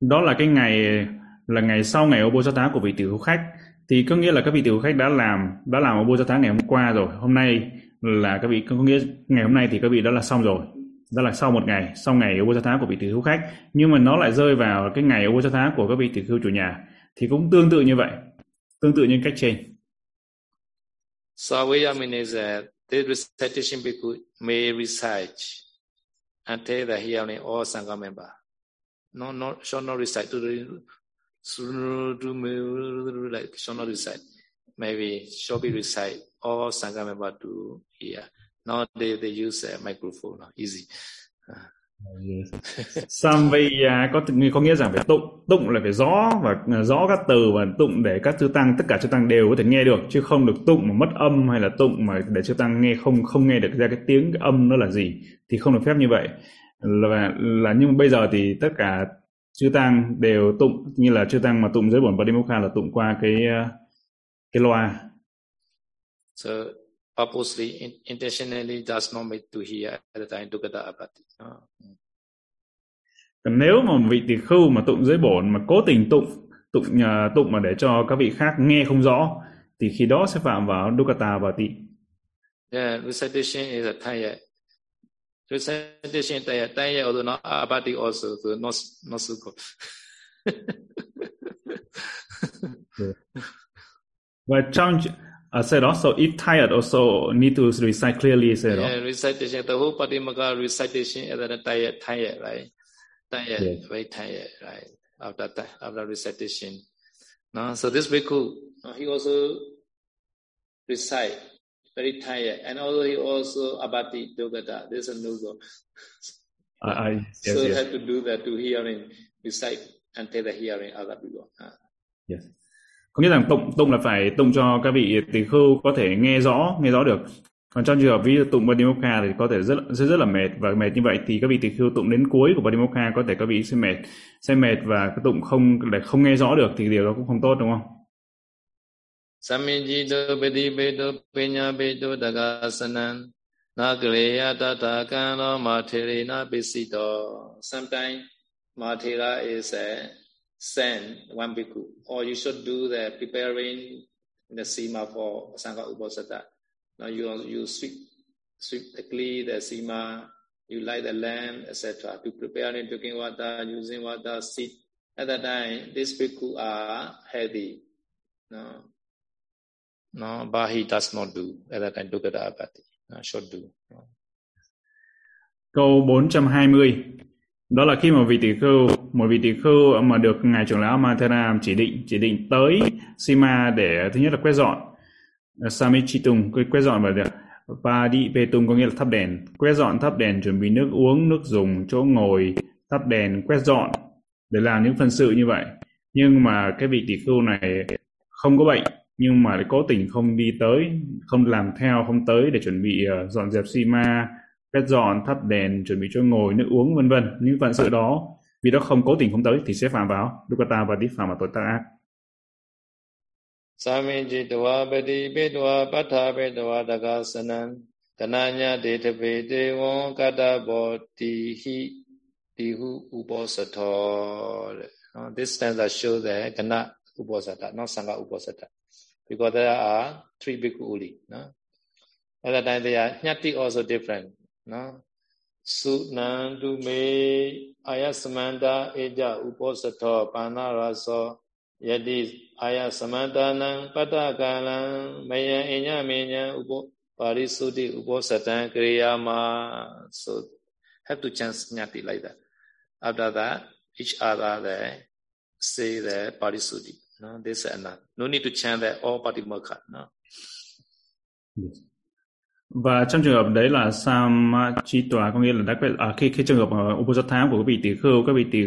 đó là cái ngày là ngày sau ngày Uposatha của vị tiểu khách thì có nghĩa là các vị tiểu khách đã làm đã làm Ubosatha ngày hôm qua rồi hôm nay là các vị có nghĩa ngày hôm nay thì các vị đó là xong rồi đó là sau một ngày sau ngày Upasatha của vị tỷ khưu khách nhưng mà nó lại rơi vào cái ngày Upasatha của các vị tỷ khưu chủ nhà thì cũng tương tự như vậy tương tự như cách trên So what I mean is that this recitation bhikkhu may recite until the hearing all sangha member. No, no, shall not recite to the to like shall not recite. Maybe shall be recite all sangha member to hear. now they they use a microphone, easy. Samvaya à, có có nghĩa rằng phải tụng tụng là phải rõ và à, rõ các từ và tụng để các chư tăng tất cả chư tăng đều có thể nghe được chứ không được tụng mà mất âm hay là tụng mà để chư tăng nghe không không nghe được ra cái tiếng cái âm nó là gì thì không được phép như vậy là là nhưng bây giờ thì tất cả chư tăng đều tụng như là chư tăng mà tụng dưới bổn Padimokkha là tụng qua cái à, cái loa. So purposely, intentionally does not make to hear at the time Dukata Abati. Còn nếu mà vị tỳ khưu mà tụng dưới bổn mà cố tình tụng tụng uh, tụng mà để cho các vị khác nghe không rõ thì khi đó sẽ phạm vào Dukata Abati. Yeah, recitation is a tayat. Recitation tayat. Tayat although not abati also, so not, not so good. Và trong I said also if tired also need to recite clearly said yeah, recitation. The whole Patimaka recitation is that tired tired right? Tired yes. very tired right? After that after recitation. No so this bhikkhu he also recite very tired and also he also abati dogata there's a no go I, I yes, so yes. have to do that to hearing recite and tell the hearing other people. Uh. yes có nghĩa rằng tụng tụng là phải tụng cho các vị tỳ khưu có thể nghe rõ nghe rõ được. Còn trong trường hợp ví dụ tụng Badimokha thì có thể rất rất rất là mệt. Và mệt như vậy thì các vị tỳ khưu tụng đến cuối của Badimokha có thể các vị sẽ mệt sẽ mệt và cái tụng không để không nghe rõ được thì điều đó cũng không tốt, đúng không? Samijito Bedibeto Penyabeto Dagasanan Nagreya Tata Kano Mathirina Bisito Sometimes, Mathira is a send one bhikkhu, or you should do the preparing the sima for Sangha Uposatha. Now you you sweep sweep the clay, the sima, you light the lamp, etc. To prepare in drinking water, using water, sit. At that time, these bhikkhu are healthy. No, no, but he does not do. At that time, Dukata Abati no, should do. No. Câu 420 đó là khi mà vị tỷ khưu, một vị tỷ khưu mà được ngài trưởng lão Mathera chỉ định chỉ định tới Sima để, thứ nhất là quét dọn. Ờ, Samichitung quét dọn và và đi Petung có nghĩa là thắp đèn. Quét dọn, thắp đèn, chuẩn bị nước uống, nước dùng, chỗ ngồi, thắp đèn, quét dọn, để làm những phần sự như vậy. Nhưng mà cái vị tỷ khưu này không có bệnh, nhưng mà cố tình không đi tới, không làm theo, không tới để chuẩn bị ờ, dọn dẹp Sima quét dọn thắp đèn chuẩn bị chỗ ngồi nước uống vân vân những phận sự đó vì đó không cố tình không tới thì sẽ phạm vào dukkata và đi phạm vào tội tác ác Samijitwa Bedi Bedwa Patha Bedwa Dagasanan Kananya Detabe Devon Kata Bodhi Hi Dihu Uposato ờ, This stanza shows the Kana Uposata, not Sangha Uposata. Because there are three bhikkhu uli. No? At that time, they are Nyati also different. နော်သုနန္တုမေအာယသမန္တာဧကြဥပောစထောပါဏရာသောယတိအာယသမန္တာနံပတ္တကာလံမယံအညမေညံဥပောပါရိသုတိဥပောစတံကရိယာမ so have to chant nyati like that after that each other there say the parisuddhi no this and that no need to chant that all patimokha no yes. Và trong trường hợp đấy là samachitwa có nghĩa là đã à, khi khi trường hợp ờ, ở uposatha của các vị tỷ khưu các vị tỷ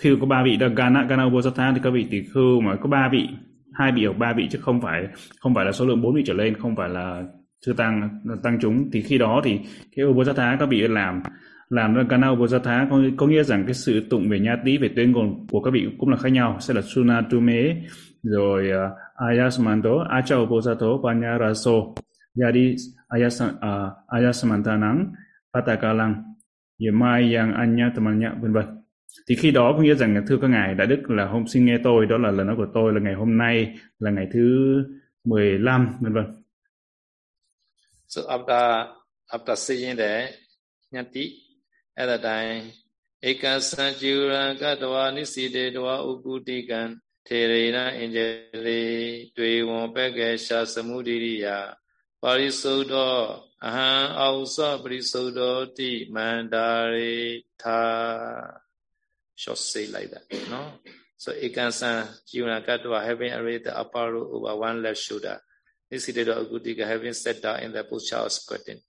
khi có ba vị là gana gana uposatha thì các vị tỷ khưu mà có ba vị hai vị hoặc ba vị chứ không phải không phải là số lượng bốn vị trở lên không phải là chưa tăng tăng chúng. Thì khi đó thì cái uposatha các vị làm làm ra gana uposatha có, có nghĩa rằng cái sự tụng về nha tí về tuyên ngôn của các vị cũng là khác nhau. Sẽ là sunatume rồi ờ, uh, ayasmanto acha uposato panyaraso. Jadi ayah, uh, ayah semantanang patakalang yemai yang anya temannya vân vân. Thì khi đó có nghĩa rằng thưa các ngài đại đức là hôm xin nghe tôi đó là lời nói của tôi là ngày hôm nay là ngày thứ 15 vân vân. So after after seeing the nyati at that time ပါရိသုဒ္ဓောအဟံအာဟုစပရိသုဒ္ဓောတိမန္တာရိသာရှော့စေးလိုက်တာနော် so ekansan jivana kattva having arrayed the upper row over one left shoulder is seated or agutika having sat down in the posture of squatting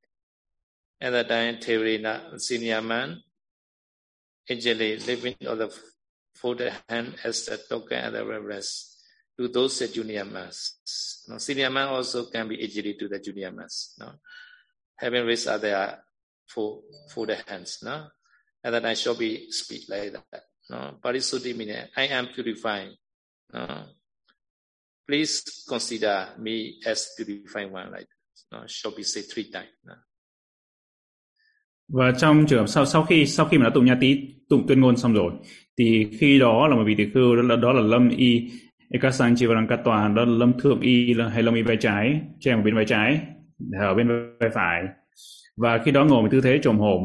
at that time thevarina senior man agilely lifting of the folded hand as the token of the reverence to those junior mass. No, senior man also can be easily to the junior mass. No, having raised are there for for the hands. No, and then I shall be speak like that. No, parisuddhi meaning I am purified. No, please consider me as purified one like that. No, shall be say three times. No. Và trong trường hợp sau sau khi sau khi mà đã tụng nha tí tụng tuyên ngôn xong rồi thì khi đó là một vị tỳ khưu đó là đó là lâm y ekasang chivarangkatwa đó là lâm thượng y là hay lâm y vai trái, che một bên vai trái, ở bên vai phải. Và khi đó ngồi một tư thế trồm hổm.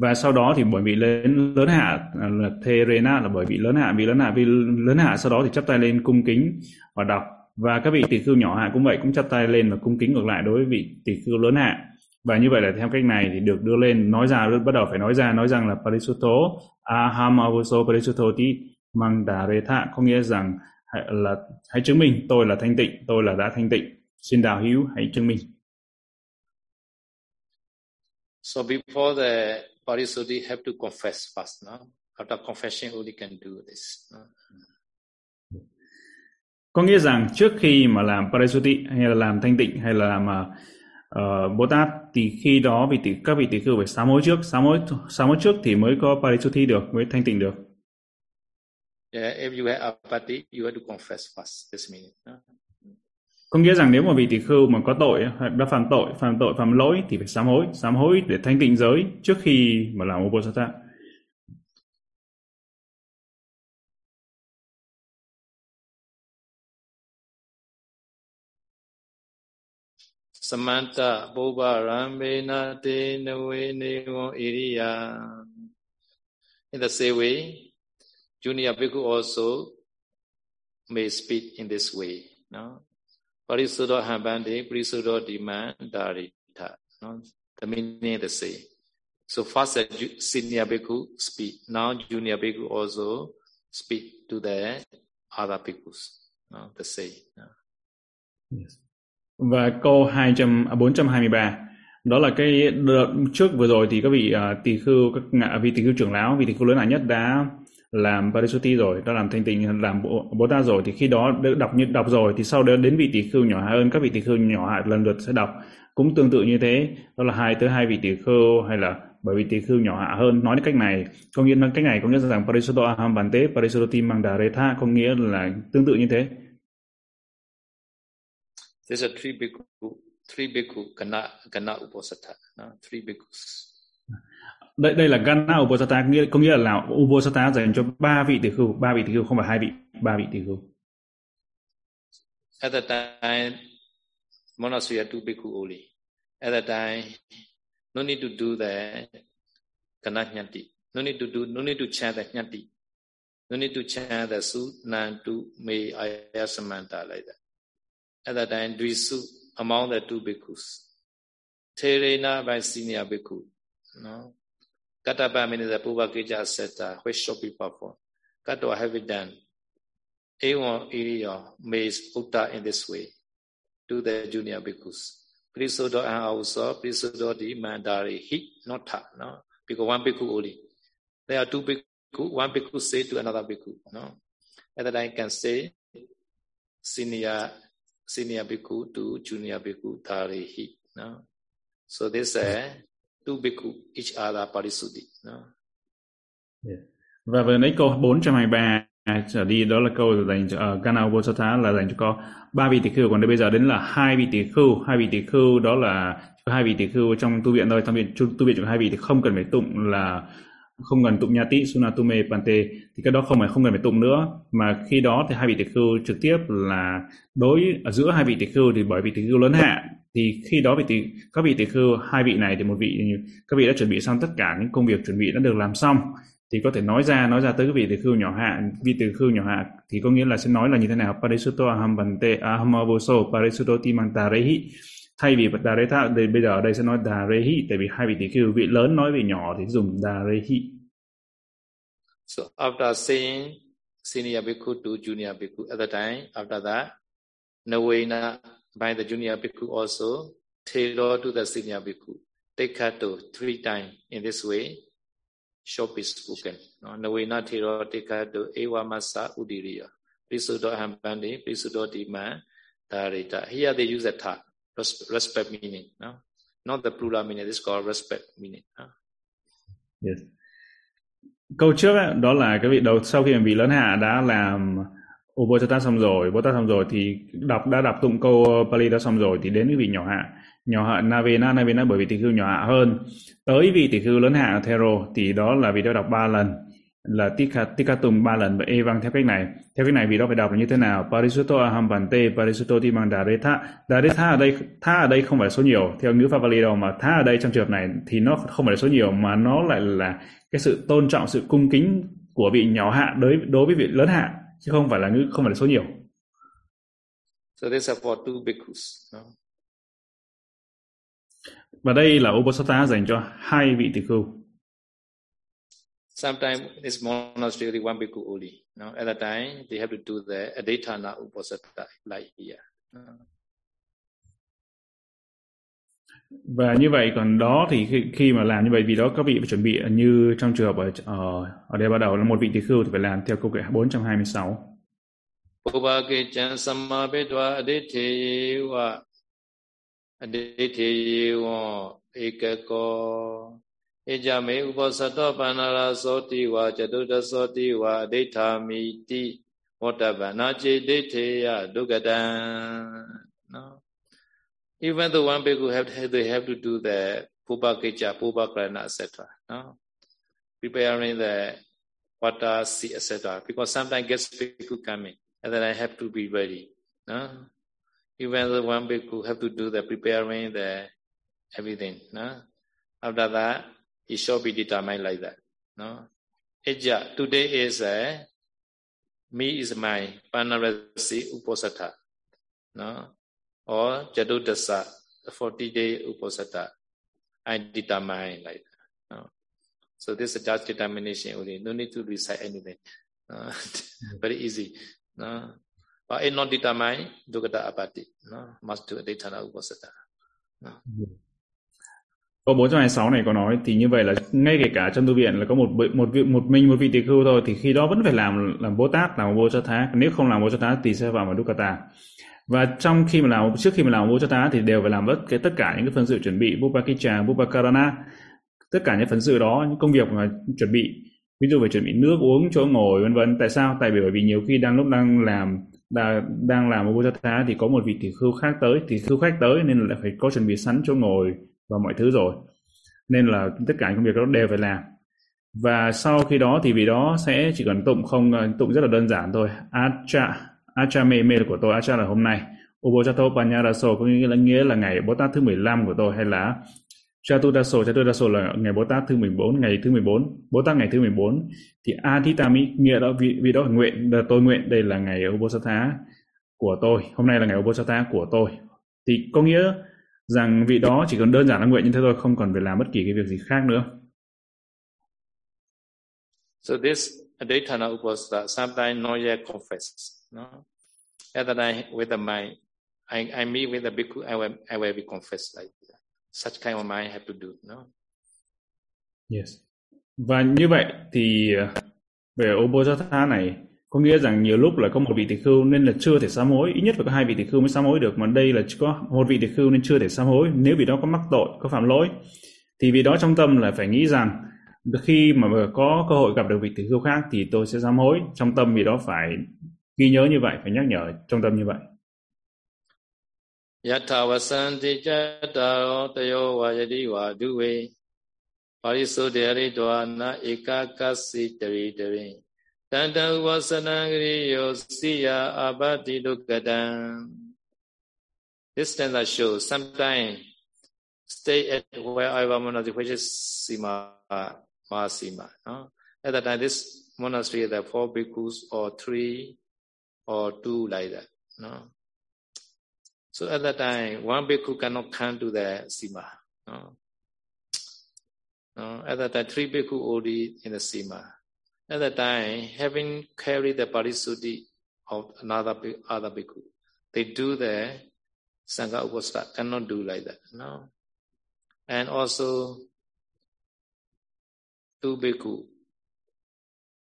Và sau đó thì bởi vị lớn lớn hạ à, là Therena là bởi vị lớn hạ, vì lớn hạ, vì lớn hạ, sau đó thì chắp tay lên cung kính và đọc. Và các vị tỷ khưu nhỏ hạ cũng vậy, cũng chắp tay lên và cung kính ngược lại đối với vị tỷ khưu lớn hạ. Và như vậy là theo cách này thì được đưa lên, nói ra, bắt đầu phải nói ra, nói rằng là Parisutto aham avuso Parisuttoti Mandaretha có nghĩa rằng hãy, là hãy chứng minh tôi là thanh tịnh tôi là đã thanh tịnh xin đạo hữu hãy chứng minh So before the Parisuddhi have to confess first, no? After confession only can do this. No? Có nghĩa rằng trước khi mà làm Parisuddhi hay là làm thanh tịnh hay là làm uh, Bồ Tát thì khi đó vị tỷ các vị tỷ khưu phải sám hối trước sám hối sám hối trước thì mới có parisuddhi được mới thanh tịnh được yeah, if you have apathy you have to confess first this meaning no? có nghĩa rằng nếu mà vị tỷ khưu mà có tội đã phạm tội phạm tội phạm lỗi thì phải sám hối sám hối để thanh tịnh giới trước khi mà làm Uposatha Samanta Boba Rambena Te Nawe Negon Iriya. In the same way, Junior Bhikkhu also may speak in this way. No? Parisuddha Hambande, Parisuddha Dimandarita. No? The meaning is the same. So first senior bhikkhu speak. Now junior bhikkhu also speak to the other bhikkhus. No? The same. No? Yes. Và câu 200 423 à, đó là cái đợt trước vừa rồi thì các vị uh, tỳ khưu các ngạ vị tỳ khưu trưởng lão vị tỳ khưu lớn là nhất đã làm parisuti rồi đã làm thanh tịnh làm bộ, bồ tát rồi thì khi đó đọc như đọc rồi thì sau đó đến vị tỷ khưu nhỏ hơn các vị tỷ khưu nhỏ hạ lần lượt sẽ đọc cũng tương tự như thế đó là hai tới hai vị tỷ khưu hay là bởi vì tỷ khưu nhỏ hạ hơn nói đến cách này có nghĩa là cách này có nghĩa rằng parisuto aham bante parisuti mandaretha có nghĩa là tương tự như thế There's a three bhikkhu, three bhikkhu gana, gana uposatha, no? three bhikkhus. Đây đây là gana uposatha nghĩa có nghĩa là uposatha dành cho ba vị tỷ khưu, ba vị tỷ khưu không phải hai vị, ba vị tỷ khưu. At that time, monastery had two bhikkhu only. At that time, no need to do the gana nyanti. No need to do, no need to chant the nyanti. No need to chant the su, nan, tu, me, ayasamanta like that. at that time Dvisu among the two bhikkhus. Terena by senior bhikkhu. No? Katapa means the Puvakeja Setta, which shall be performed. Kato have it done. Ewan Iriya makes Utta in this way to the junior bhikkhus. Prisudo and also Prisudo di Mandari Hi, not Ta, no? Because one bhikkhu only. There are two bhikkhu, one bhikkhu say to another bhikkhu, no? At that time can say senior senior bhikkhu to junior bhikkhu tarihi no so this uh, two bhikkhu each other parisuddhi. No yeah. Dạ. và vừa nãy câu 423 trở đi đó là câu dành cho uh, Kana Bodhisattva là dành cho có ba vị tỷ khưu. Còn đây bây giờ đến là hai vị tỷ khưu. Hai vị tỷ khưu đó là hai vị tỷ khưu trong tu viện thôi. Trong viện tu viện chỉ có hai vị thì không cần phải tụng là không cần tụng nhati, sunatume, pante, thì cái đó không phải không cần phải tụng nữa. Mà khi đó thì hai vị tỳ khưu trực tiếp là đối ở giữa hai vị tỳ khưu thì bởi vị tỳ khưu lớn hạ thì khi đó vị tỳ các vị tỳ khưu, hai vị này thì một vị, các vị đã chuẩn bị xong tất cả những công việc chuẩn bị đã được làm xong. Thì có thể nói ra nói ra tới cái vị tỳ khưu nhỏ hạ vị tỳ khưu nhỏ hạ thì có nghĩa là sẽ nói là như thế nào? Parisuto aham bante aham avoso parisuto timantarehi. Thay vì Daretha thì bây giờ ở đây sẽ nói Darehi tại vì hai vị tỷ vị lớn nói vị nhỏ thì dùng Darehi so after saying senior bhikkhu to junior bhikkhu at the time after that Nawena by the junior bhikkhu also tailor to the senior bhikkhu. To three times in this way short be spoken no Nawena tailor take to Ewamasa Udiriya Prisuddha Hambandi Prisuddha Dima Darita here they use a tha respect meaning no not the plural meaning this is called respect meaning no? yes câu trước ấy, đó là cái vị đầu sau khi mà vị lớn hạ đã làm Ubojata xong rồi, Bồ xong rồi thì đọc đã đọc tụng câu Pali đã xong rồi thì đến cái vị nhỏ hạ, nhỏ hạ Navena, Navena bởi vì tỷ khưu nhỏ hạ hơn. Tới vị tỷ khưu lớn hạ Thero thì đó là vị đã đọc ba lần là Tikha, Tikatum ba lần và Evang theo cách này. Theo cách này vì đó phải đọc là như thế nào? Parisuto aham bante, parisuto timang daretha. Daretha ở đây, tha ở đây không phải số nhiều theo ngữ Pháp Bali đâu mà tha ở đây trong trường hợp này thì nó không phải là số nhiều mà nó lại là cái sự tôn trọng, sự cung kính của vị nhỏ hạ đối đối với vị lớn hạ chứ không phải là ngữ không phải là số nhiều. So this is for two bhikkhus. No? Và đây là Uposatha dành cho hai vị tỳ khưu. Sometimes this monastery one bhikkhu only. No? At that time, they have to do the aditana uposatha like here. No? Và như vậy còn đó thì khi, khi mà làm như vậy vì đó các vị phải chuẩn bị như trong trường hợp ở ở, ở đây bắt đầu là một vị tỳ khưu thì phải làm theo câu kệ 426. Bhubake samabedwa adithe wa adithe wa ekako ဧကြမေဥပောသတောပန္နရာသောတိဝါจตุတသောတိဝါအဋ္ဌာမိတိဝတ္တဗနာจิตိထေယဒုက္ကတံ no even the one bhikkhu have they have to do the pupakecha pupakrana etc no preparing the water sea etc because sometimes guest bhikkhu coming and then i have to be ready no even the one bhikkhu have to do the preparing the everything no after that it shall be determined like that no? Eja, today is a me is my panarasi uposatha. No? Or jadudasa 40 day uposatha. I determine like that no? So this is just determination only. No need to recite anything. No? very easy. No? But it not determined, dukata apati. No? Must do a uposatha. No? Mm-hmm câu 426 này có nói thì như vậy là ngay kể cả trong tu viện là có một một vị một mình một vị tỳ khưu thôi thì khi đó vẫn phải làm làm Bồ Tát làm Bồ Sát Thá. Nếu không làm Bồ Sát Thá thì sẽ vào vào Dukkata và trong khi mà làm trước khi mà làm Bồ Sát Thá thì đều phải làm tất cái tất cả những cái phần sự chuẩn bị Bupakicha, Bupakarana tất cả những phần sự đó những công việc mà chuẩn bị. Ví dụ phải chuẩn bị nước uống chỗ ngồi vân vân. Tại sao? Tại vì bởi vì nhiều khi đang lúc đang làm đang, đang làm một Bồ tát thì có một vị tỷ khưu khác tới. Thì khưu khách tới nên là phải có chuẩn bị sẵn chỗ ngồi và mọi thứ rồi. Nên là tất cả những công việc đó đều phải làm. Và sau khi đó thì vì đó sẽ chỉ cần tụng không tụng rất là đơn giản thôi. Acha acha me me của tôi acha là hôm nay. Ubochato panyaraso có nghĩa là nghĩa là ngày bồ tát thứ 15 của tôi hay là Chatudaso, Chatudaso là ngày Bồ Tát thứ 14, ngày thứ 14, Bồ Tát ngày thứ 14. Thì Adhitami nghĩa đó vì, vì đó là nguyện, là tôi nguyện đây là ngày Ubosatha của tôi, hôm nay là ngày Ubosatha của tôi. Thì có nghĩa rằng vị đó chỉ cần đơn giản là nguyện như thế thôi không cần phải làm bất kỳ cái việc gì khác nữa. So this Aditana Upasada sometimes not yet confessed no? That time with the mind I, I meet with the bhikkhu I will, I will be confessed like that. such kind of mind have to do no? Yes. Và như vậy thì ờ, về Ubosatha này có nghĩa rằng nhiều lúc là có một vị tỷ khưu nên là chưa thể sám hối, ít nhất phải có hai vị tỷ khưu mới sám hối được, mà đây là chỉ có một vị tỷ khưu nên chưa thể sám hối. Nếu vì đó có mắc tội, có phạm lỗi, thì vì đó trong tâm là phải nghĩ rằng khi mà có cơ hội gặp được vị tỷ khưu khác thì tôi sẽ sám hối. Trong tâm vì đó phải ghi nhớ như vậy, phải nhắc nhở trong tâm như vậy. Yathavasanti chattaro tayo vayati vaduve parisuddhi haritwana ekakasi tari တောနာဧကကစီတရိတရိတန္တဥပသနံဂရိယောစိယအဘတိလုကတံ This stanza shows sometimes stay at wherever monastery which is Sima Mahasima. No? At that time, this monastery there four bhikkhus or three or two like that. No? So at that time, one bhikkhu cannot come to the Sima. No? No, at that time, three bhikkhu already in the sima. At that time, having carried the parisuddhi of another other bhikkhu, they do the sangha upasana, cannot do like that. No, and also two bhikkhu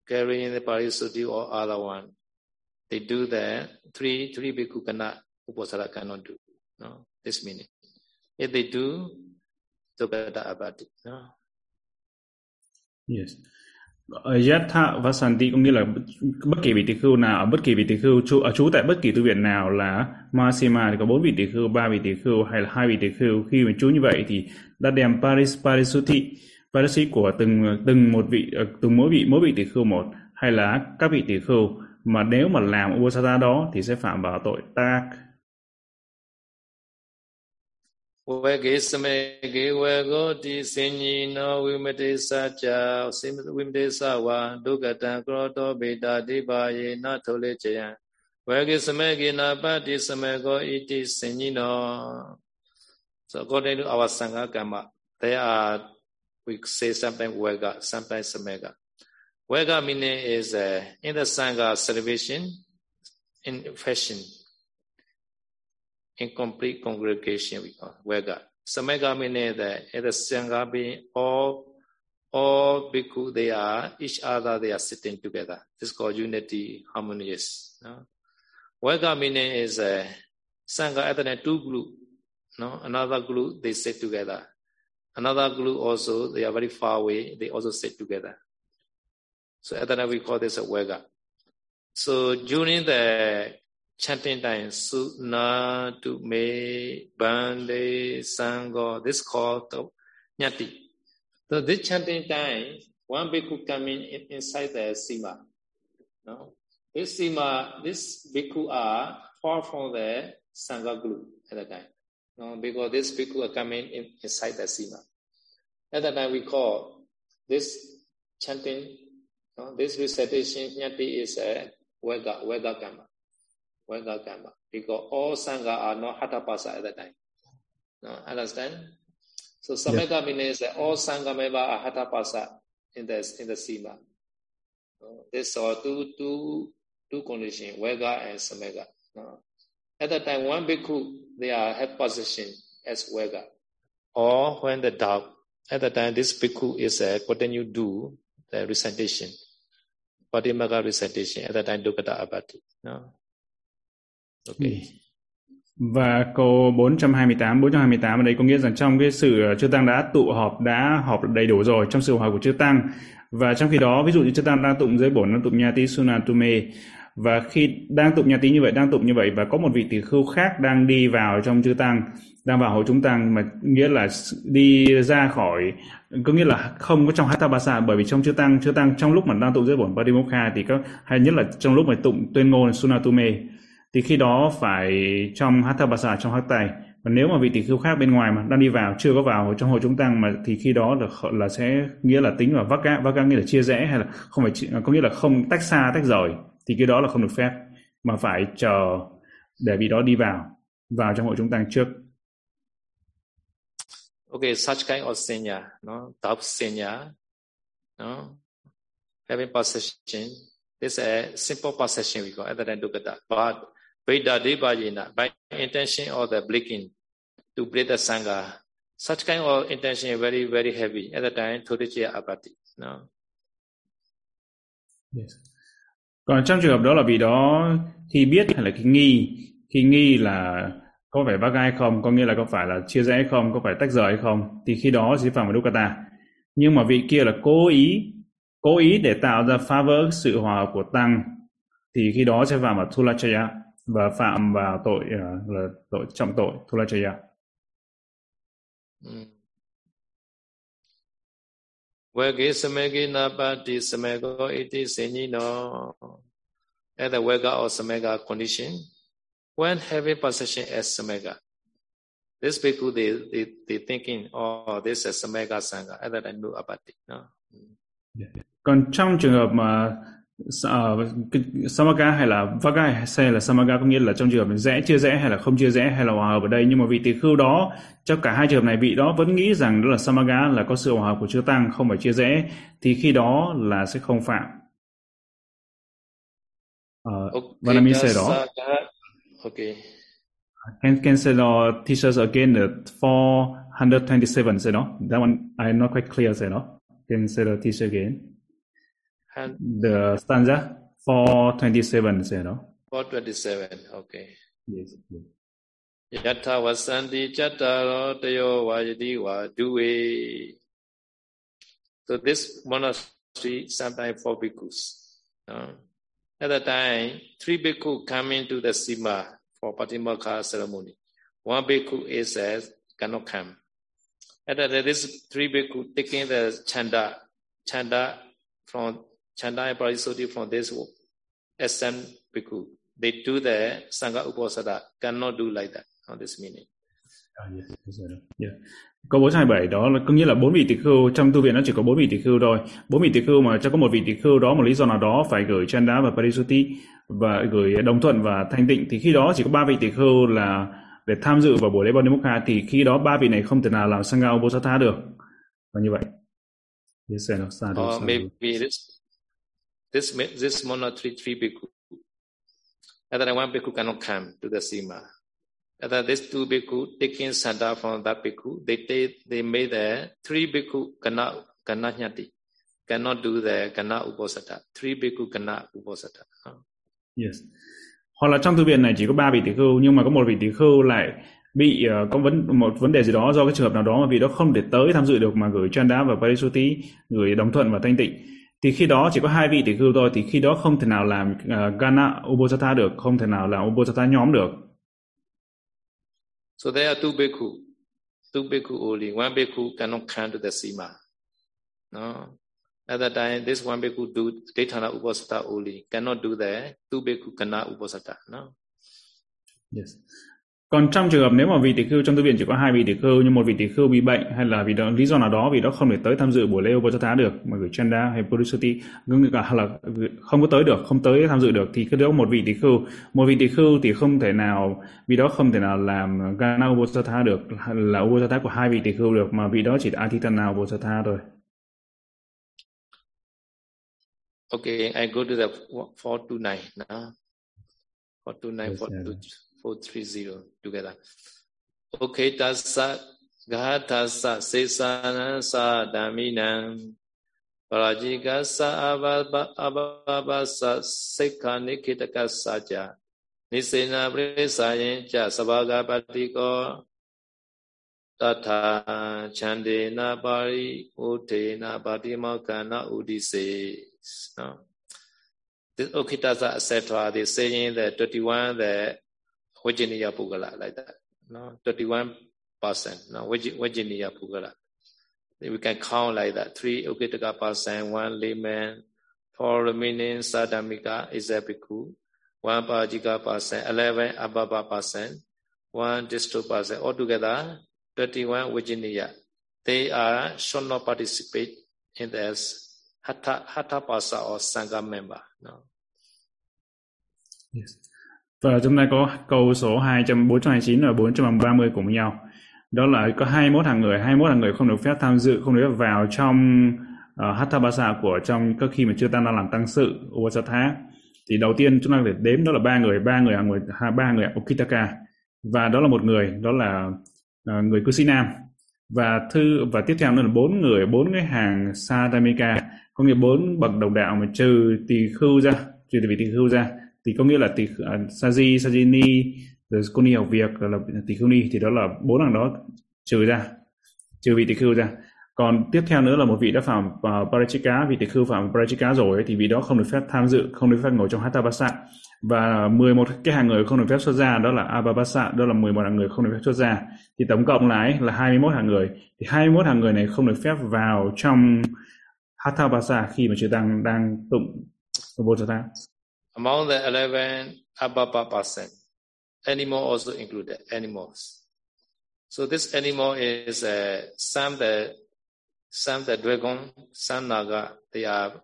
carrying the parisuddhi or other one, they do the three three bhikkhu cannot upasana cannot do. No, this meaning. If they do, Togata abati. No. Yes. Ờ, Yatha Vasanti cũng nghĩa là bất kỳ vị tỷ khưu nào ở bất kỳ vị tỷ khưu trú, ở ờ, trú tại bất kỳ tu viện nào là Masima thì có bốn vị tỷ khưu, ba vị tỷ khưu hay là hai vị tỷ khưu. Khi mà trú như vậy thì đã đem Paris Parisuti Parisi của từng từng một vị ờ, từng mỗi vị mỗi vị tỷ khưu một hay là các vị tỷ khưu. Mà nếu mà làm Ubosata đó thì sẽ phạm vào tội tác. ဝေကေစမေကေဝေကိုတိစင်ញီနောဝိမတေသကြစေဝိမတေသဝါဒုက္ကတံကရောတောဗေတာတိပါယေနထုလေချယံဝေကေစမေကေနာပတိစမေကိုဣတိစင်ញီနော so according to our sangha karma there are we say sometimes vega sometimes samega vega meaning is uh, in the sangha celebration in fashion incomplete congregation we call Vega. Samega meaning that at the Sangha being all all bhikkhu they are each other they are sitting together. This is called unity, harmonious. No? Vega meaning is a Sangha at the two group. No, another group they sit together. Another group also they are very far away. They also sit together. So that we call this a Vega. So during the chanting time suna to me bande sango. This called nyati. So this chanting time one bhikkhu coming in, inside the sima no this sima this bhikkhu are far from the sangha group at that time. No because this bhikkhu are coming in, inside the sima at that time we call this chanting no, this recitation nyati is a vega vega karma Vanga Kamma. Because all Sangha are not Hatapasa at that time. No, understand? So Sameka yeah. means that all Sangha members are Hatapasa in the in the Sima. No, this are two two two conditions, Vega and Sameka. No. At that time, one bhikkhu, they are have position as Vega. Or when the doubt, at that time, this bhikkhu is a continue do the recitation. Patimaga recitation, at that time, Dukkata Abati. No. Okay. Ừ. Và câu 428, 428 ở đây có nghĩa rằng trong cái sự ờ, chư tăng đã tụ họp, đã họp đầy đủ rồi trong sự hòa của chư tăng. Và trong khi đó, ví dụ như chư tăng đang tụng giới bổn, đang tụng nha tí sunatume. Và khi đang tụng nha tí như vậy, đang tụng như vậy và có một vị tỷ khưu khác đang đi vào trong chư tăng, đang vào hội chúng tăng mà nghĩa là đi ra khỏi có nghĩa là không có trong hatha bởi vì trong chư tăng chư tăng trong lúc mà đang tụng giới bổn parimokha thì có hay nhất là trong lúc mà tụng tuyên ngôn Sunatume thì khi đó phải trong hatha basa trong hát tài và nếu mà vị tỷ khưu khác bên ngoài mà đang đi vào chưa có vào trong hội chúng tăng mà thì khi đó là là sẽ nghĩa là tính là vác vào vác vaka nghĩa là chia rẽ hay là không phải có nghĩa là không tách xa tách rời. Thì cái đó là không được phép mà phải chờ để vị đó đi vào vào trong hội chúng tăng trước. Okay, such kind of senya, no, top senya, no, having possession. This is a simple possession we call other than dukkata. But Veda Devayena, by intention of the blinking to break the Sangha. Such kind of intention is very, very heavy. At the time, Thodichya Abati. No? Yes. Còn trong trường hợp đó là vì đó khi biết hay là khi nghi, khi nghi là có phải bác ai không, có nghĩa là có phải là chia rẽ không, có phải tách rời hay không, thì khi đó sẽ phạm vào Dukkata. Nhưng mà vị kia là cố ý, cố ý để tạo ra phá vỡ sự hòa hợp của Tăng, thì khi đó sẽ phạm vào Thulachaya và phạm vào tội uh, là tội trọng tội Thulachaya. Mm. Wege samegi napati samego iti senyino. At the wega or samega condition, when having possession as samega, this people they they they thinking, oh, this is samega sangha, other than no apati. No. Còn trong trường hợp mà uh, samaga hay là vaga hay là samaga có nghĩa là trong trường hợp rẽ chưa rẽ hay là không chưa rẽ hay là hòa hợp ở đây. Nhưng mà vị tỳ khưu đó trong cả hai trường hợp này vị đó vẫn nghĩ rằng đó là samaga là có sự hòa hợp của chư tăng không phải chưa rẽ thì khi đó là sẽ không phạm. Uh, okay, Vanami say đó okay can can say the teachers again the 427 say đó. That one I'm not quite clear say đó. Can say the teacher again And the stanza 427 say no 427 okay yes, yes. Yatha vasanti chattaro tayo vajati va duve So this monastery sometimes four bhikkhus. Uh, at that time, three bhikkhu come into the sima for Patimokha ceremony. One bhikkhu is says cannot come. At that this three bhikkhu taking the chanda, chanda from Chanda and Parisuddhi from this SM Bhikkhu. They do the Sangha Uposada, cannot do like that on this meaning. Ah, yes, yes, yeah. Câu 427 đó là có nghĩa là bốn vị tỳ khưu trong tu viện nó chỉ có bốn vị tỳ khưu thôi. Bốn vị tỳ khưu mà cho có một vị tỳ khưu đó một lý do nào đó phải gửi Chanda và Parisuddhi và gửi đồng thuận và thanh tịnh thì khi đó chỉ có ba vị tỳ khưu là để tham dự vào buổi lễ Bodhimukha thì khi đó ba vị này không thể nào làm Sangha Uposatha được. Và như vậy. Yes, sadhu, sadhu. Or maybe this this this monastery three bhikkhu. Other one bhikkhu cannot come to the sima. Other these two bhikkhu taking sanda from that bhikkhu, they they, they made the three bhikkhu cannot cannot nyati. Cannot do the cannot uposatha. Three bhikkhu cannot uposatha. Yes. Hoặc là trong thư viện này chỉ có ba vị tỷ khưu nhưng mà có một vị tỷ khưu lại bị uh, có vấn một vấn đề gì đó do cái trường hợp nào đó mà vị đó không thể tới tham dự được mà gửi chanda và parisuti gửi đồng thuận và thanh tịnh thì khi đó chỉ có hai vị tỷ khưu thôi thì khi đó không thể nào làm uh, Gana Uposatha được không thể nào làm Uposatha nhóm được. So there are two bhikkhu two bhikkhu only. One bhikkhu cannot come to the sima. No. At that time this one bhikkhu do Daythana Uposatha only. Cannot do the two bhikkhu Gana Uposatha no. Yes còn trong trường hợp nếu mà vị tỷ khưu trong tu viện chỉ có hai vị tỷ khưu nhưng một vị tỷ khưu bị bệnh hay là vì đó, lý do nào đó vì đó không thể tới tham dự buổi lễ Upachata được mà gửi Chanda hay Purisuti cả là không có tới được không tới tham dự được thì cứ đó một vị tỷ khưu một vị tỷ khưu thì không thể nào vì đó không thể nào làm Gana Upachata được là Upachata của hai vị tỷ khưu được mà vị đó chỉ là Atitana Upachata thôi Okay, I go to the 429 now. 429, 429. 430 together. Okay, tassa gahatassa sesana sa dhaminam parajikasa ababasa sekha nikhitakasa cha nisena prisayin cha sabaga patiko. Tatha chandena pari utena patimakana udise. No. This okitasa etc they saying that 21 that Vajiniya Pugala, like that. No, 31 percent. No, Vajiniya Pugala. We can count like that. Three Ukitaka percent, one layman, four remaining Sadhamika is a bhikkhu, one Pajika percent, eleven Ababa percent, one Disto percent. Altogether, 31 Vajiniya. They are should not participate in this Hatha, Hatha Pasa or Sangha member. No. Yes. Và chúng ta có câu số 200, 429 và 430 cùng nhau. Đó là có 21 hàng người, 21 hàng người không được phép tham dự, không được phép vào trong ờ, uh, Hathabasa của trong các khi mà chưa tăng đang làm tăng sự Upasatha. Thì đầu tiên chúng ta phải đếm đó là ba người, ba người hàng người, ba người Okitaka và đó là một người, đó là uh, người cư sĩ nam và thư và tiếp theo nữa là bốn người, bốn cái hàng Sadamika, có nghĩa bốn bậc đồng đạo mà trừ tỳ khưu ra, trừ vị tỳ khưu ra thì có nghĩa là tỷ uh, à, Saji, Sajini, rồi cô ni học việc rồi là tỷ khưu ni thì đó là bốn hàng đó trừ ra trừ vị tỷ khưu ra còn tiếp theo nữa là một vị đã phạm uh, Parachika vị tỷ khưu phạm Parachika rồi ấy, thì vị đó không được phép tham dự không được phép ngồi trong Hatabasa. và 11 cái hàng người không được phép xuất ra đó là Ababasa đó là 11 hàng người không được phép xuất ra thì tổng cộng lại là 21 hàng người thì 21 hàng người này không được phép vào trong Hatabasa khi mà chư tăng đang tụng Ubosatha? Among the 11 Ababa person, animal also included, animals. So this animal is uh, some the some the dragon, some naga. They are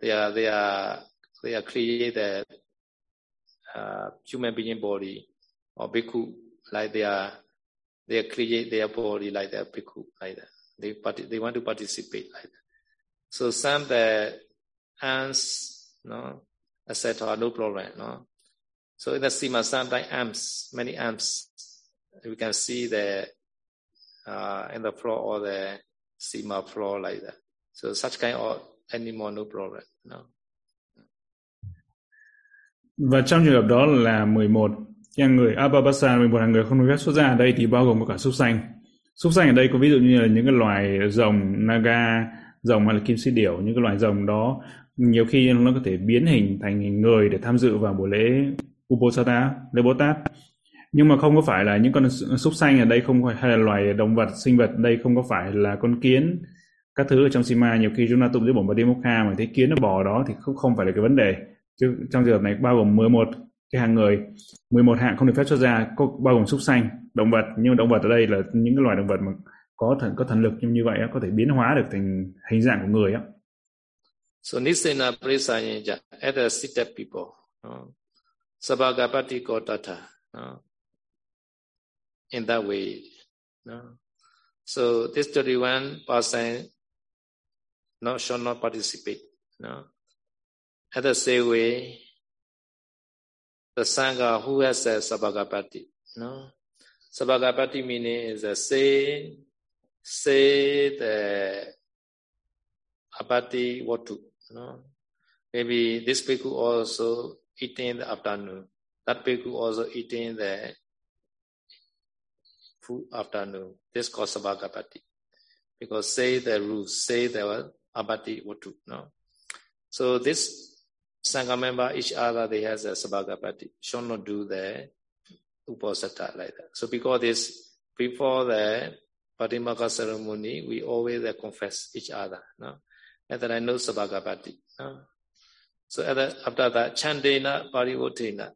they are they are they are created uh, human being body or bhikkhu like they are they create their body like their bhikkhu like that. They they want to participate like that. So some the ants, no, etc. Oh, no problem, no. So in the Sima, sometimes amps, many amps, we can see the uh, in the floor or the Sima floor like that. So such kind of animal, no problem, no. Và trong trường hợp đó là 11 cái người Ababasa 11 hàng người không được phép xuất ra ở đây thì bao gồm có cả súc xanh. Súc xanh ở đây có ví dụ như là những cái loài rồng naga, rồng hay là kim si điểu, những cái loài rồng đó nhiều khi nó có thể biến hình thành hình người để tham dự vào buổi lễ Uposatha, lễ Bồ Tát. Nhưng mà không có phải là những con súc sanh ở đây không phải hay là loài động vật, sinh vật đây không có phải là con kiến, các thứ ở trong Sima nhiều khi chúng ta tụng dưới bổn Padimokha mà thấy kiến nó bò đó thì không không phải là cái vấn đề. Chứ trong trường hợp này bao gồm 11 cái hàng người, 11 hạng không được phép xuất ra, có bao gồm súc sanh, động vật, nhưng động vật ở đây là những cái loài động vật mà có thần có thần lực như như vậy có thể biến hóa được thành hình dạng của người á. So Nisena Prisayanja, other seated people, uh, Sabagapati Kotata, uh, in that way. Uh, so this 31 percent no, shall not participate. No. At the same way, the Sangha who has a Sabagapati, no? Sabagapati meaning is a say, say the apati watu, no? Maybe this bhikkhu also eating in the afternoon. That bhikkhu also eating in the food afternoon. This called sabagapati. Because say the rules, say the abati watu, no? So this Sangha member, each other, they has a sabagapati. Should not do the uposatha like that. So because this, before the Patimaka ceremony, we always uh, confess each other. No? And then I know sabagapati. No? So the, after that, chandena parivotena,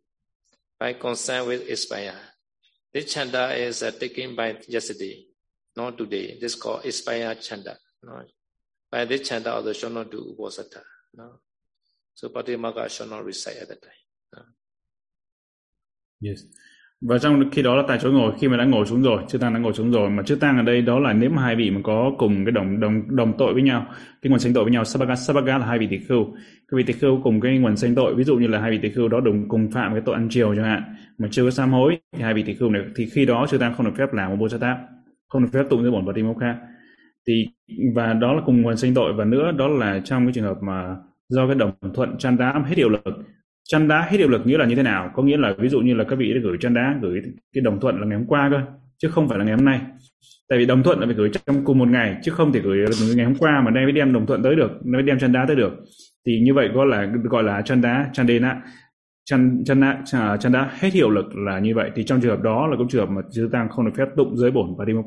by concern with expire. This chanda is uh, taken by yesterday, not today. This called expire chanda. No? By this chanda also should not do uposatha. No? So Patimaka shall not recite at that time. Yes. Và trong khi đó là tại chỗ ngồi khi mà đã ngồi xuống rồi, chư tăng đã ngồi xuống rồi. Mà chư tăng ở đây đó là nếu mà hai vị mà có cùng cái đồng đồng đồng tội với nhau, cái nguồn sanh tội với nhau, sabaga sabaga là hai vị tỷ khưu, cái vị tỷ khưu cùng cái nguồn sanh tội, ví dụ như là hai vị tỷ khưu đó đồng cùng phạm cái tội ăn chiều chẳng hạn, mà chưa có sám hối thì hai vị tỷ khưu này thì khi đó chư tăng không được phép làm một bồ tát, không được phép tụng cái bổn và timokha. Thì và đó là cùng nguồn sanh tội. Và nữa đó là trong cái trường hợp mà do cái đồng thuận chan đá hết hiệu lực chăn đá hết hiệu lực nghĩa là như thế nào? Có nghĩa là ví dụ như là các vị đã gửi chăn đá, gửi cái đồng thuận là ngày hôm qua cơ, chứ không phải là ngày hôm nay. Tại vì đồng thuận là phải gửi trong cùng một ngày, chứ không thể gửi ngày hôm qua mà đây mới đem đồng thuận tới được nay mới đem chăn đá tới được. Thì như vậy gọi là gọi là chăn đá, chăn đê nạ chăn chăn đá à, chăn đá hết hiệu lực là như vậy. Thì trong trường hợp đó là cũng trường hợp mà chư tăng không được phép tụng giới bổn và đi mốc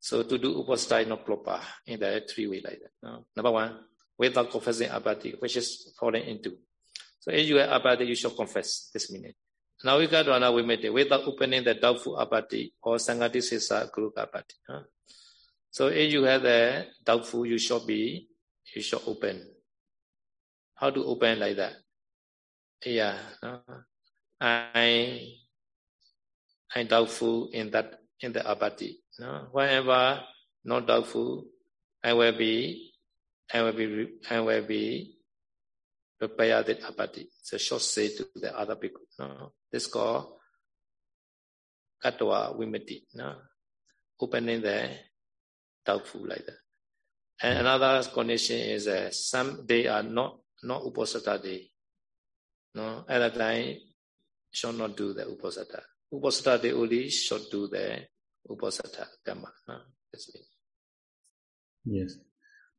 So to do upastai no proper in the three way like that. Number one, without confessing abati, which is falling into. So if you have abati, you should confess this minute. Now we got one we made it without opening the doubtful abati or sangati sisa guru abati. So if you have the doubtful, you should be, you should open. How to open like that? Yeah? I, I doubtful in that in the abati. No? Whenever not doubtful, I will be, I will be, I will be prepared the apati. It's a short say to the other people. No? This called katwa vimiti. No? Opening the doubtful like that. And another condition is uh, some day are not not uposatha day. No, at that time should not do the uposatha. Uposatha day only should do the Uposatha Kama. Yes.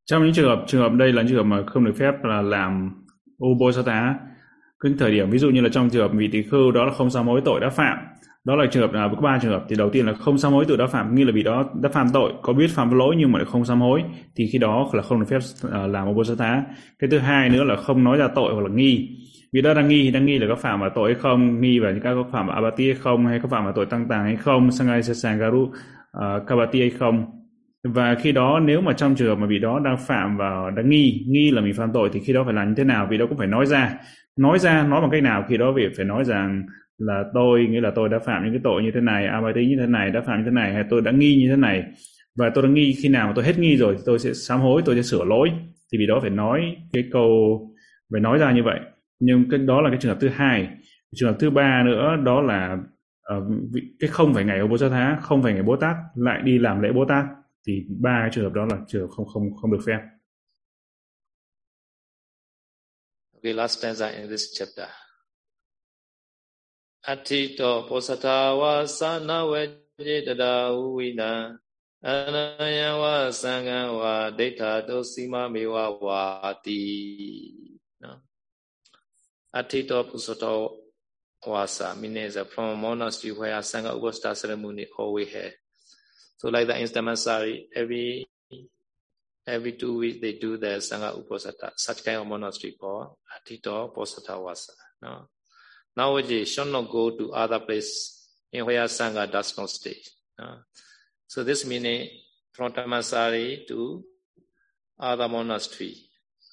trong những trường hợp trường hợp đây là trường hợp mà không được phép là làm uposatha cái thời điểm, ví dụ như là trong trường hợp vị tỳ khưu đó là không sao mối tội đã phạm đó là trường hợp nào có ba trường hợp. Thì đầu tiên là không sám hối tự đã phạm nghĩa là bị đó đã phạm tội có biết phạm lỗi nhưng mà lại không sám hối thì khi đó là không được phép uh, làm tát cái thứ hai nữa là không nói ra tội hoặc là nghi. Vì đó đang nghi đang nghi là có phạm vào tội hay không nghi vào những cái có phạm vào abati hay không hay có phạm vào tội tăng tàng hay không sangai sangaru uh, ờ, kabati hay không. Và khi đó nếu mà trong trường hợp mà bị đó đang phạm vào đang nghi nghi là mình phạm tội thì khi đó phải làm như thế nào? Vì đó cũng phải nói ra. Nói ra nói bằng cách nào? Khi đó việc phải nói rằng là tôi nghĩa là tôi đã phạm những cái tội như thế này abati như thế này đã phạm như thế này hay tôi đã nghi như thế này. Và tôi đã nghi khi nào mà tôi hết nghi rồi thì tôi sẽ sám hối tôi sẽ sửa lỗi. Thì vì đó phải nói cái câu phải nói ra như vậy. Nhưng cái đó là cái trường hợp thứ hai. Trường hợp thứ ba nữa đó là uh, cái không phải ngày ông bố thá không phải ngày bố tát lại đi làm lễ bố tát. Thì ba cái trường hợp đó là trường hợp không không không được phép. Okay, last stanza in this chapter. Atito posatawa sanawajidada uwina anaya sangha wa data dosima mewa wati. No? Atito posatawa wasa means from a monastery where Sangha Ugosta ceremony always had. So like the Instamasari, every every two weeks they do the Sangha Uposatha, such kind of monastery called Atito Posatha Wasa. No? Nowadays, should not go to other place in where Sangha does not stay. No? So this meaning from Tamasari to other monastery,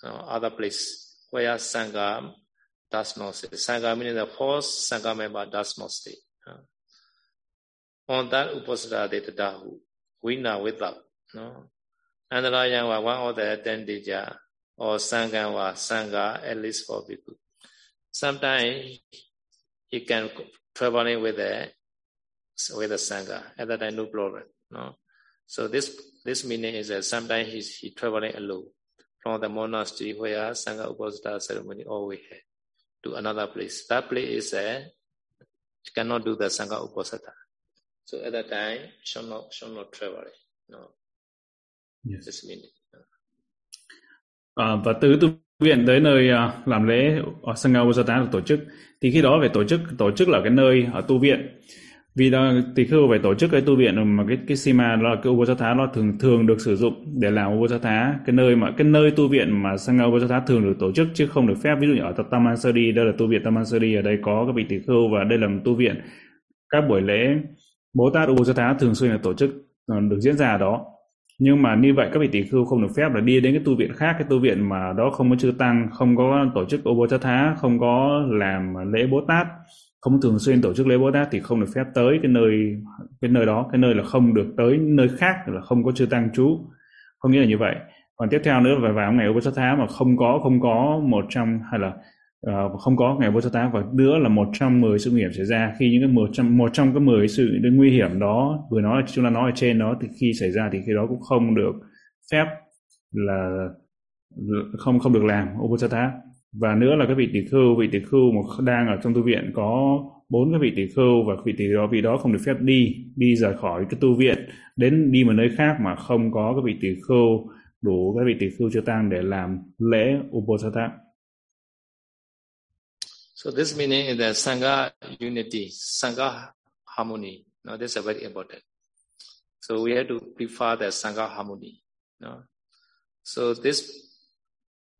no? other place where Sangha does not stay. Sangha meaning the first Sangha member does not stay. No? On that Uposatha tadahu, Vina without. No? Andaraya was one of the attended or Sangha was Sangha at least for people. Sometimes he can traveling with the with the Sangha. At that time no problem. No. So this this meaning is that sometimes he's he traveling alone from the monastery where Sangha Uposatha ceremony always had to another place. That place is a cannot do the Sangha Uposatha. So at that time shall not should not travel. No. Yes. À, và từ tu viện tới nơi làm lễ ở Sangha Upasatha được tổ chức thì khi đó phải tổ chức tổ chức là cái nơi ở tu viện. Vì đó, thì khi phải tổ chức cái tu viện mà cái cái sima đó là cái Upasatha nó thường thường được sử dụng để làm Upasatha cái nơi mà cái nơi tu viện mà Sangha Upasatha thường được tổ chức chứ không được phép. Ví dụ như ở Tamansari đây là tu viện Tamansari ở đây có các vị tỷ khưu và đây là một tu viện. Các buổi lễ Bồ Tát Upasatha thường xuyên là tổ chức ờ, được diễn ra ở đó nhưng mà như vậy các vị tỷ khưu không được phép là đi đến cái tu viện khác. Cái tu viện mà đó không có chư tăng, không có tổ chức ô bố chát thá, không có làm lễ bố tát, không thường xuyên tổ chức lễ bố tát thì không được phép tới cái nơi cái nơi đó. Cái nơi là không được tới nơi khác, là không có chư tăng trú. Không nghĩa là như vậy. Còn tiếp theo nữa là vào ngày ô bố chát thá mà không có không có một trong hay là uh, không có. Ngày vô sát và nữa là một trong mười sự nguy hiểm xảy ra. Khi những cái một trong một trong cái mười sự nguy hiểm đó vừa nói chúng ta nói ở trên đó thì khi xảy ra thì khi đó cũng không được phép là không không được làm upasatha và nữa là các vị tỷ khưu vị tỷ khưu mà đang ở trong tu viện có bốn cái vị tỷ khưu và vị tỷ đó vị đó không được phép đi đi rời khỏi cái tu viện đến đi một nơi khác mà không có các vị tỷ khưu đủ các vị tỷ khưu chưa tăng để làm lễ upasatha So this meaning is the Sangha unity, Sangha harmony. Now this is very important. So we have to prefer the Sangha harmony. No? So this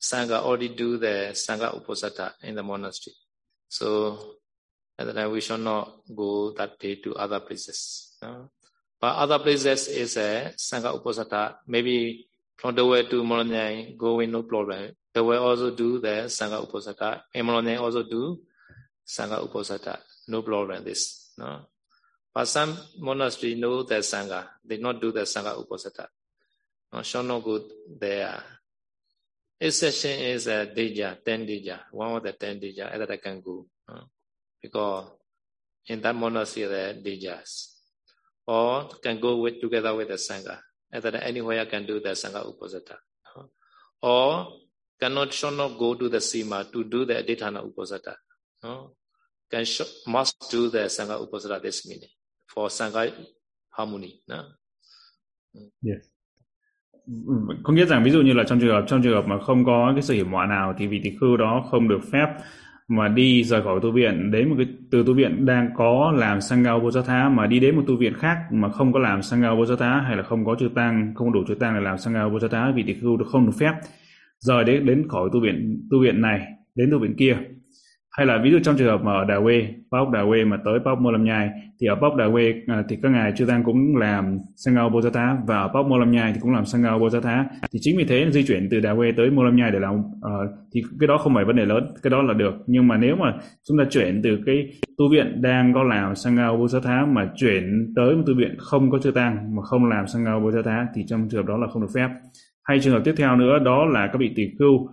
Sangha already do the Sangha Uposatha in the monastery. So at the time we shall not go that day to other places. No? But other places is a Sangha Uposatha. Maybe from the way to Molonyai, going no problem. They will also do the Sangha Uposatha. Emelone also do Sangha Uposatha. No problem this. No? But some monastery know the Sangha. They not do the Sangha Uposatha. No, shall not go there. This session is a Deja, 10 Deja, one of the 10 Deja I can go. No? Because in that monastery there are Dejas. Or can go with together with the Sangha. Either anywhere I can do the Sangha Uposatha. No? Or cannot should not go to the Sima to do the adithana Uposatha. No? Can should, must do the Sangha Uposatha this meaning for Sangha harmony. No? Yes. có nghĩa rằng ví dụ như là trong trường hợp trong trường hợp mà không có cái sự hiểm họa nào thì vị tỳ khưu đó không được phép mà đi rời khỏi tu viện đến một cái từ tu viện đang có làm sangha Bojatha mà đi đến một tu viện khác mà không có làm sangha Bojatha hay là không có chư tăng không đủ chư tăng để làm sangha Bojatha vị tỳ khưu không được phép rời đến đến khỏi tu viện tu viện này đến tu viện kia. Hay là ví dụ trong trường hợp mà ở Đà Quê, Pháp Đà Quê mà tới Pháp Mô Lâm Nhai thì ở Pháp Đà Quê à, thì các ngài chư tăng cũng làm Sangao Bồ Tát và ở Pháp Mô Lâm Nhai thì cũng làm Sangao Bồ Tát thì chính vì thế di chuyển từ Đà Quê tới Mô Lâm Nhai để làm uh, thì cái đó không phải vấn đề lớn cái đó là được. Nhưng mà nếu mà chúng ta chuyển từ cái tu viện đang có làm Sangao Bồ Tát mà chuyển tới một tu viện không có chư tăng mà không làm Sangao Bồ Tát thì trong trường hợp đó là không được phép hay trường hợp tiếp theo nữa đó là các vị tỷ khưu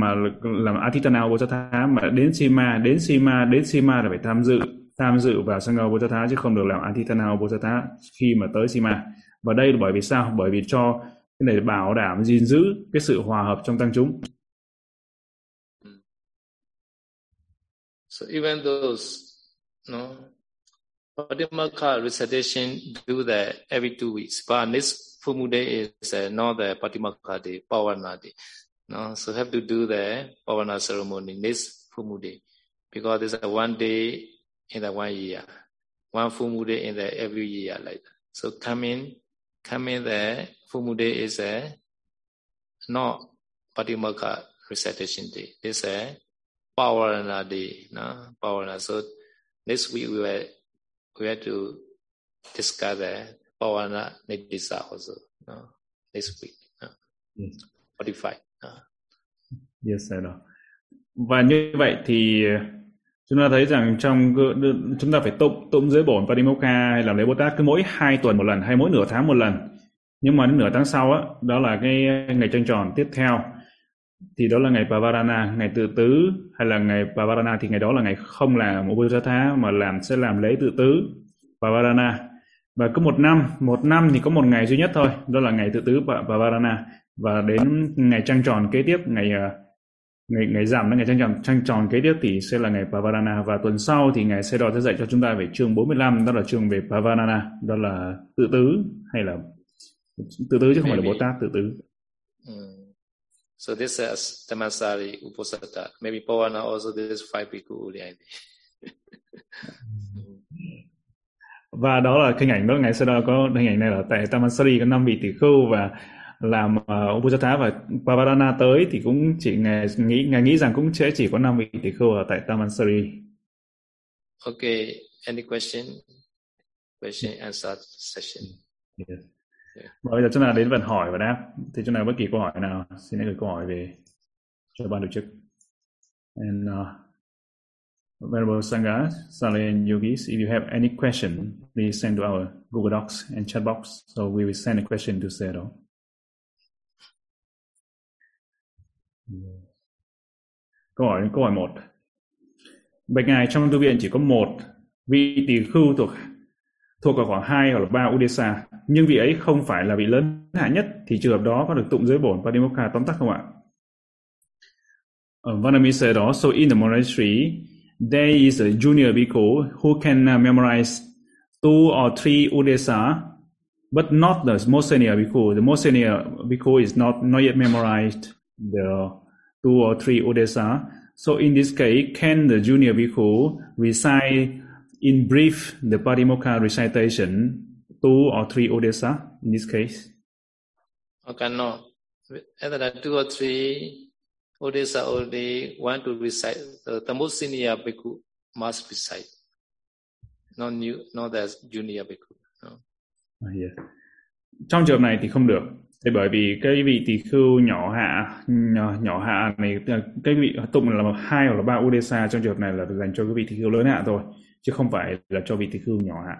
mà làm Atitana Bodhisattva mà đến Sima đến Sima đến Sima là phải tham dự tham dự vào Sangha Bodhisattva chứ không được làm Atitana Bodhisattva khi mà tới Sima. Và đây là bởi vì sao? Bởi vì cho cái này bảo đảm gìn giữ cái sự hòa hợp trong tăng chúng. So even those no Padimaka recitation do that every two weeks, but on this day is uh, not the Padimaka day, Pavana day. No, so have to do the Pavana ceremony next day because there's a one day in the one year, one day in the every year like that. So coming, coming the full moon day is a not Patimaka recitation day. It's a Pavarana day, no Pavarana. So next week we were we had to discuss the Pavarana Nidisa also, no next week? Yes. 45. Yes, sir. Và như vậy thì chúng ta thấy rằng trong chúng ta phải tụng tụng dưới bổn Padimokkha hay làm lễ Bồ Tát cứ mỗi hai tuần một lần hay mỗi nửa tháng một lần. Nhưng mà đến nửa tháng sau á, đó là cái ngày trăng tròn tiếp theo thì đó là ngày Pavarana, ngày tự tứ hay là ngày Pavarana thì ngày đó là ngày không làm Ubosatha mà làm sẽ làm lễ tự tứ Pavarana. Và cứ một năm, một năm thì có một ngày duy nhất thôi, đó là ngày tự tứ Pavarana và đến ngày trăng tròn kế tiếp ngày ờ, ngày ngày giảm đến ngày trăng tròn trăng tròn kế tiếp thì sẽ là ngày Pavarana và tuần sau thì ngày sẽ đo sẽ dạy cho chúng ta về chương 45 đó là chương về Pavarana đó là tự tứ hay là tự tứ chứ không Maybe. phải là Bồ Tát tự tứ. Mm. So this is Tamasari Uposatha. Maybe Pawana also this five people only. và đó là hình ảnh đó ngày sau đó có hình ảnh này là tại Tamasari có năm vị tỷ khưu và làm uh, và Pavarana tới thì cũng chỉ ngài nghĩ ngài nghĩ rằng cũng sẽ chỉ có năm vị tỷ khưu ở tại Tamansari. Okay, any question? Question answer session. Yes. Yeah. Bây giờ chúng ta đến phần hỏi và đáp. Thì chúng ta bất kỳ câu hỏi nào xin hãy gửi câu hỏi về cho ban tổ chức. And uh, Venerable Sangha, Sale and Yogis, if you have any question, please send to our Google Docs and chat box. So we will send a question to Sero. Câu hỏi câu hỏi một. Bạch ngài trong tu viện chỉ có một vị Tỳ-khưu thuộc thuộc vào khoảng 2 hoặc là 3 Udesa, nhưng vị ấy không phải là vị lớn hạ nhất thì trường hợp đó có được tụng giới bổn Padimokkha tóm tắt không ạ? Ờ, uh, Vanami said also in the monastery there is a junior bhikkhu who can uh, memorize two or three Udesa but not the most senior bhikkhu. The most senior bhikkhu is not not yet memorized the two or three Odessa. So in this case, can the junior bhikkhu recite in brief the Patimokkha recitation, two or three Odessa in this case? Okay, no. Either two or three Odessa only want to recite, uh, the, the most senior bhikkhu must recite. Not new, not as junior bhikkhu. No. Uh, yes. Trong trường này thì không được. Thì bởi vì cái vị tỳ khưu nhỏ hạ nhỏ, nhỏ hạ này cái vị tụng là hai hoặc là ba udesa trong trường hợp này là dành cho cái vị tỳ khưu lớn hạ thôi chứ không phải là cho vị tỳ khưu nhỏ hạ.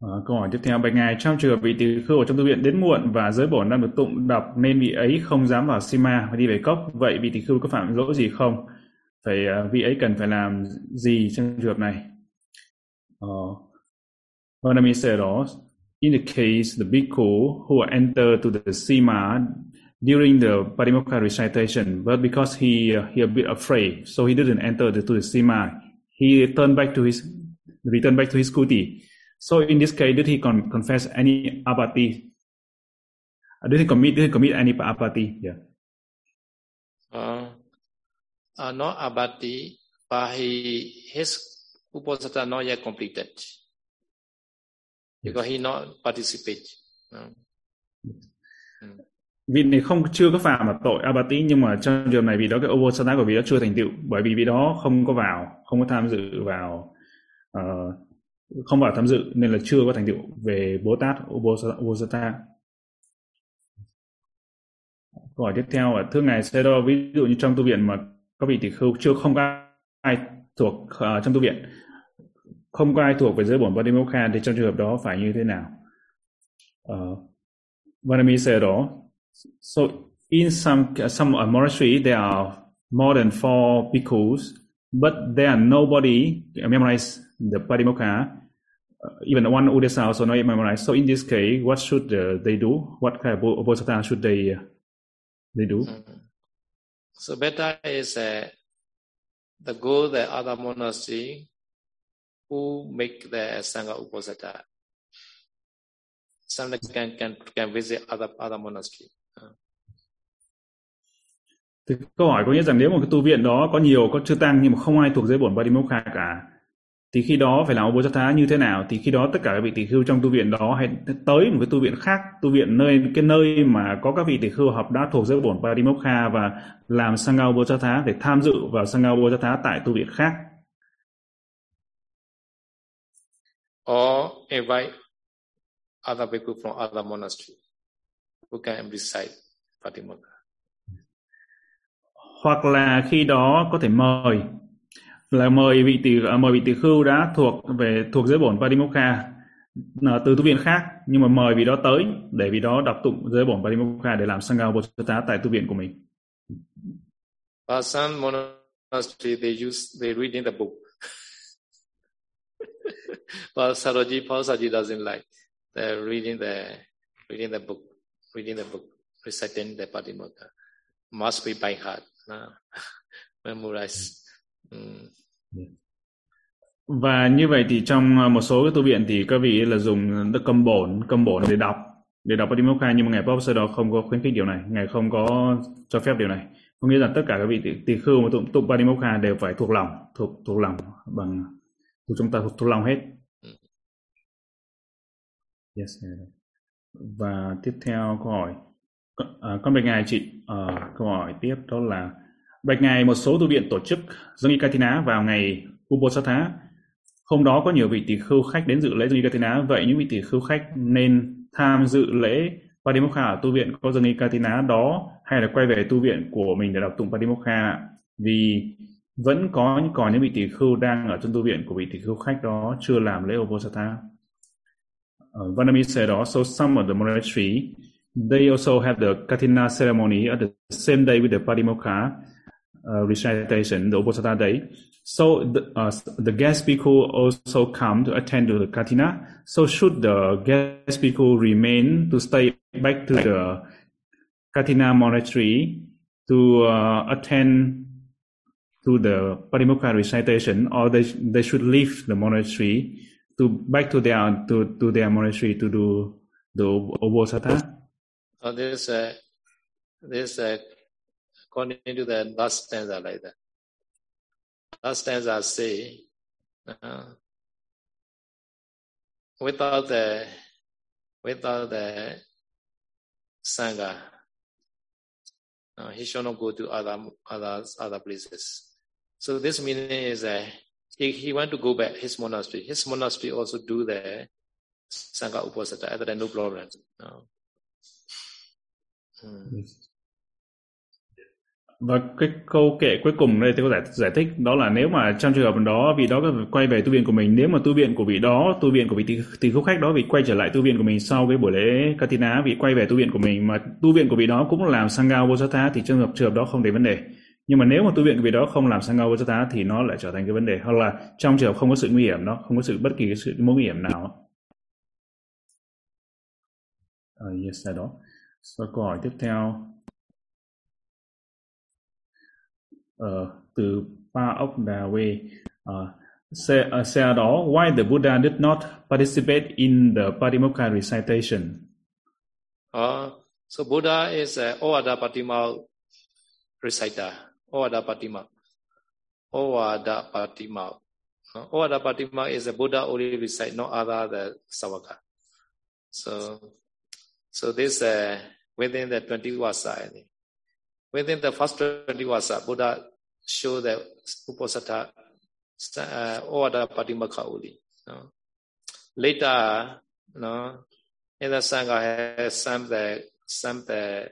À, câu hỏi tiếp theo bạch ngài trong trường hợp vị tỳ khưu ở trong tu viện đến muộn và giới bổn đang được tụng đọc nên vị ấy không dám vào sima và đi về cốc vậy vị tỳ khưu có phạm lỗi gì không phải ờ, vị ấy cần phải làm gì trong trường hợp này uh, Vanami said in the case the bhikkhu who entered to the sima during the Parimokha recitation, but because he uh, he a bit afraid, so he didn't enter the, to the sima. He turned back to his returned back to his kuti. So in this case, did he con- confess any apathy? Uh, did he commit? Did he commit any apathy? Yeah. Uh, uh, not abati, but he his uposatha not yet completed because he not participate. Uh, vị này không chưa có phạm vào tội abati nhưng mà trong trường này vì đó cái obosata của vị đó chưa thành tựu bởi vì vị đó không có vào không có tham dự vào uh, không vào tham dự nên là chưa có thành tựu về bồ tát Ubosata. câu hỏi tiếp theo là thưa ngài Sero ví dụ như trong tu viện mà có vị tỷ khưu chưa không có ai thuộc uh, trong tu viện không có ai thuộc về giới bổn Padimokha thì trong trường hợp đó phải như thế nào uh, Vanami Sero so in some some uh, monastery there are more than four bhikkhus but there are nobody memorize the Padimokha uh, even one Udesa also not memorized so in this case what should uh, they do what kind of Bodhisattva should they uh, they do mm. So better is uh, the go the other monastery who make the Sangha Uposatha. Some can, can, can visit other, other monastery. Thì câu hỏi có nghĩa rằng nếu một cái tu viện đó có nhiều có chư tăng nhưng mà không ai thuộc giới bổn Padimokha cả thì khi đó phải làm Bodhisattva như thế nào thì khi đó tất cả các vị tỷ khưu trong tu viện đó hãy tới một cái tu viện khác tu viện nơi cái nơi mà có các vị tỷ khưu học đã thuộc giới bổn Padimokha và làm Sangha Bodhisattva để tham dự vào Sangha Bodhisattva tại tu viện khác or invite other people from other monastery who can recite Patimokkha. Hoặc là khi đó có thể mời là mời vị tỷ à, mời vị tỷ khưu đã thuộc về thuộc giới bổn Padimokha à, từ tu viện khác nhưng mà mời vị đó tới để vị đó đọc tụng giới bổn Padimokha để làm sangha Bodhisattva tại tu viện của mình. But some monastery they use they reading the book. but Saroji Pausaji doesn't like the reading the reading the book, reading the book, reciting the Padimokha. Must be by heart, no? memorize. Mm. Và như vậy thì trong ờ, một số cái tu viện thì các vị là dùng cầm bổn, cầm bổn để đọc để đọc Padimokha nhưng mà ngài professor đó không có khuyến khích điều này, ngài không có cho phép điều này. Có nghĩa là tất cả các vị tỳ khưu mà tụng tụng Patimokkha đều phải thuộc lòng, thuộc thuộc lòng bằng thuộc chúng ta thuộc, thuộc lòng hết. Yes. Và tiếp theo câu hỏi à, con bạch ngài chị à, câu hỏi tiếp đó là bạch ngài một số tu viện tổ chức dâng y Katina vào ngày Uposatha hôm đó có nhiều vị tỷ khưu khách đến dự lễ dâng y Katina vậy những vị tỷ khưu khách nên tham dự lễ Padimokha ở tu viện có dâng y Katina đó hay là quay về tu viện của mình để đọc tụng Padimokha vì vẫn có còn những vị tỷ khưu đang ở trong tu viện của vị tỷ khưu khách đó chưa làm lễ Uposatha uh, ờ, Vanami said also some of the monastery they also have the Katina ceremony at the same day with the Padimokha. Recitation, the Uposatha day. So the, uh, the guest speaker also come to attend to the Katina. So should the guest speaker remain to stay back to the Katina monastery to uh, attend to the Padimokha recitation, or they they should leave the monastery to back to their to, to their monastery to do the Obosata? So this uh, this uh, according to the last stanza like that. Last stanza say, uh, without the without the sangha, uh, he shall not go to other other other places. So this meaning is that uh, he, he want to go back his monastery. His monastery also do the sangha uposatha, other than no problem. No. Hmm. Và cái câu kệ cuối cùng đây tôi có giải giải thích đó là nếu mà trong trường hợp đó vị đó quay về tu viện của mình nếu mà tu viện của vị đó tu viện của vị tỳ, tỳ khúc khách đó vị quay trở lại tu viện của mình sau cái buổi lễ Katina vị quay về tu viện của mình mà tu viện của vị đó cũng làm sangao bosata thì trường hợp trường hợp đó không để vấn đề. Nhưng mà nếu mà tu viện của vị đó không làm sangao bosata thì nó lại trở thành cái vấn đề. Hoặc là trong trường hợp không có sự nguy hiểm đó không có sự bất kỳ cái sự mối nguy hiểm nào. Uh, yes đó. Sau câu hỏi tiếp theo. Từ Pa uh, xe, uh, xe đó why the Buddha did not participate in the Patimokkha recitation. Uh, so Buddha is a Ovada Patima reciter. Ovada Patima. Ovada Patima. Uh, Ovada Patima is a Buddha only recite, no other the Savaka. So, so this uh, within the 20 wasa, within the first 20 vasa, Buddha showed the Uposatha uh, Ovada Patimakha only. No? Later, no, in the Sangha has some the some the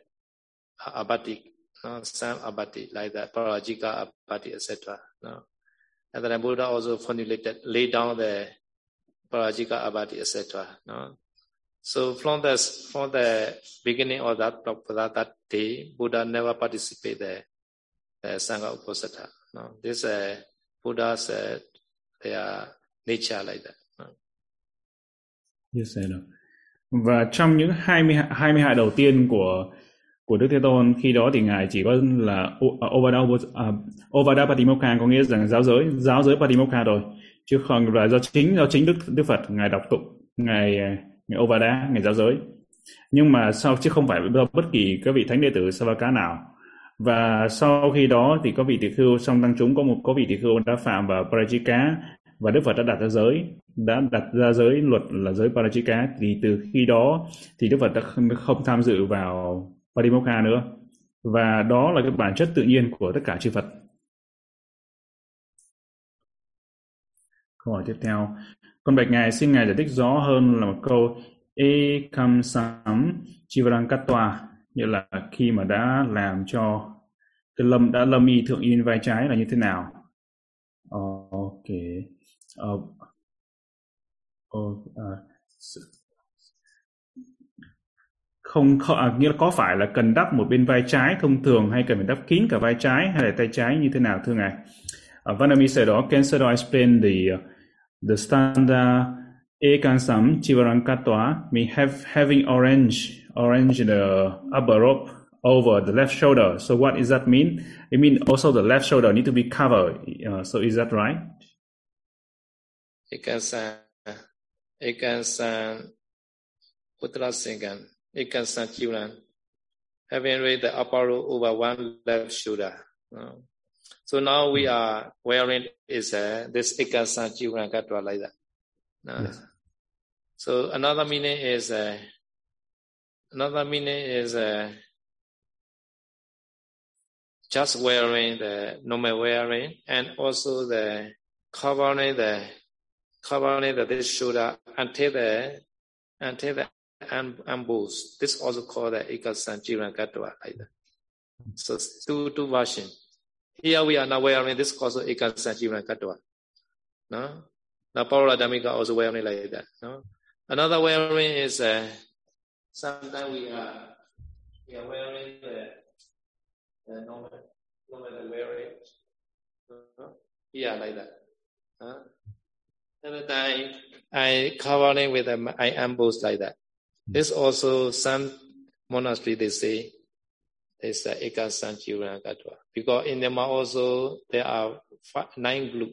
uh, abati, no, some abati like that, parajika abati, etc. No? And then Buddha also formulated, lay down the parajika abati, etc. No? So from the from the beginning of that that, that day, Buddha never participated the, the Sangha Uposatha. No? This uh, said they their nature like that. No? Yes, I know. và trong những 20 22 đầu tiên của của Đức Thế Tôn khi đó thì ngài chỉ có là à, Ovada uh, Ovada Patimokkha có nghĩa rằng giáo giới giáo giới Patimokkha rồi chứ không là do chính do chính Đức Đức Phật ngài đọc tụng ngài à, người Ovada người giáo giới nhưng mà sau chứ không phải do bất kỳ các vị thánh đệ tử Savaka nào và sau khi đó thì có vị tỷ khưu trong tăng chúng có một có vị tỷ khưu đã phạm vào Parajika và Đức Phật đã đặt ra giới đã đặt ra giới luật là giới Parajika thì từ khi đó thì Đức Phật đã không, không tham dự vào Parimokha nữa và đó là cái bản chất tự nhiên của tất cả chư Phật. Câu hỏi tiếp theo. Con bạch ngài xin ngài giải thích rõ hơn là một câu e kam sam chivarangkatwa nghĩa là khi mà đã làm cho cái lâm đã lâm y thượng yên vai trái là như thế nào. Ờ, ok. Uh, uh, không, không à, nghĩa là có phải là cần đắp một bên vai trái thông thường hay cần phải đắp kín cả vai trái hay là tay trái như thế nào thưa ngài? Uh, Vanami said, oh, can Sado explain the uh, the standard Ekansam Chivarankatwa may have having orange orange the upper rope over the left shoulder. So what does that mean? It means also the left shoulder need to be covered. Uh, so is that right? Ekansam Ekansam Uttarasingan Ekansam Chivaran having raised the upper rope over one left shoulder. Uh, so now we are wearing is uh, this Ekansam Chivaran Katwa like that. Uh, yes. So another meaning is uh, another meaning is uh, just wearing the normal wearing and also the covering the covering the this shoulder until the until the ambos. This also called the ikasan jiran katwa like that. So two two version. Here we are now wearing this also ikasan jiran katwa. No, now Paula Damika also wearing like that. No, another wearing is uh, sometimes we are we are wearing the the normal normal wearing. Yeah, like that. Huh? Time I covering with them, I ambush like that. This also some monastery they say is the Ekasan Gatwa. Because in them also there are five, nine group,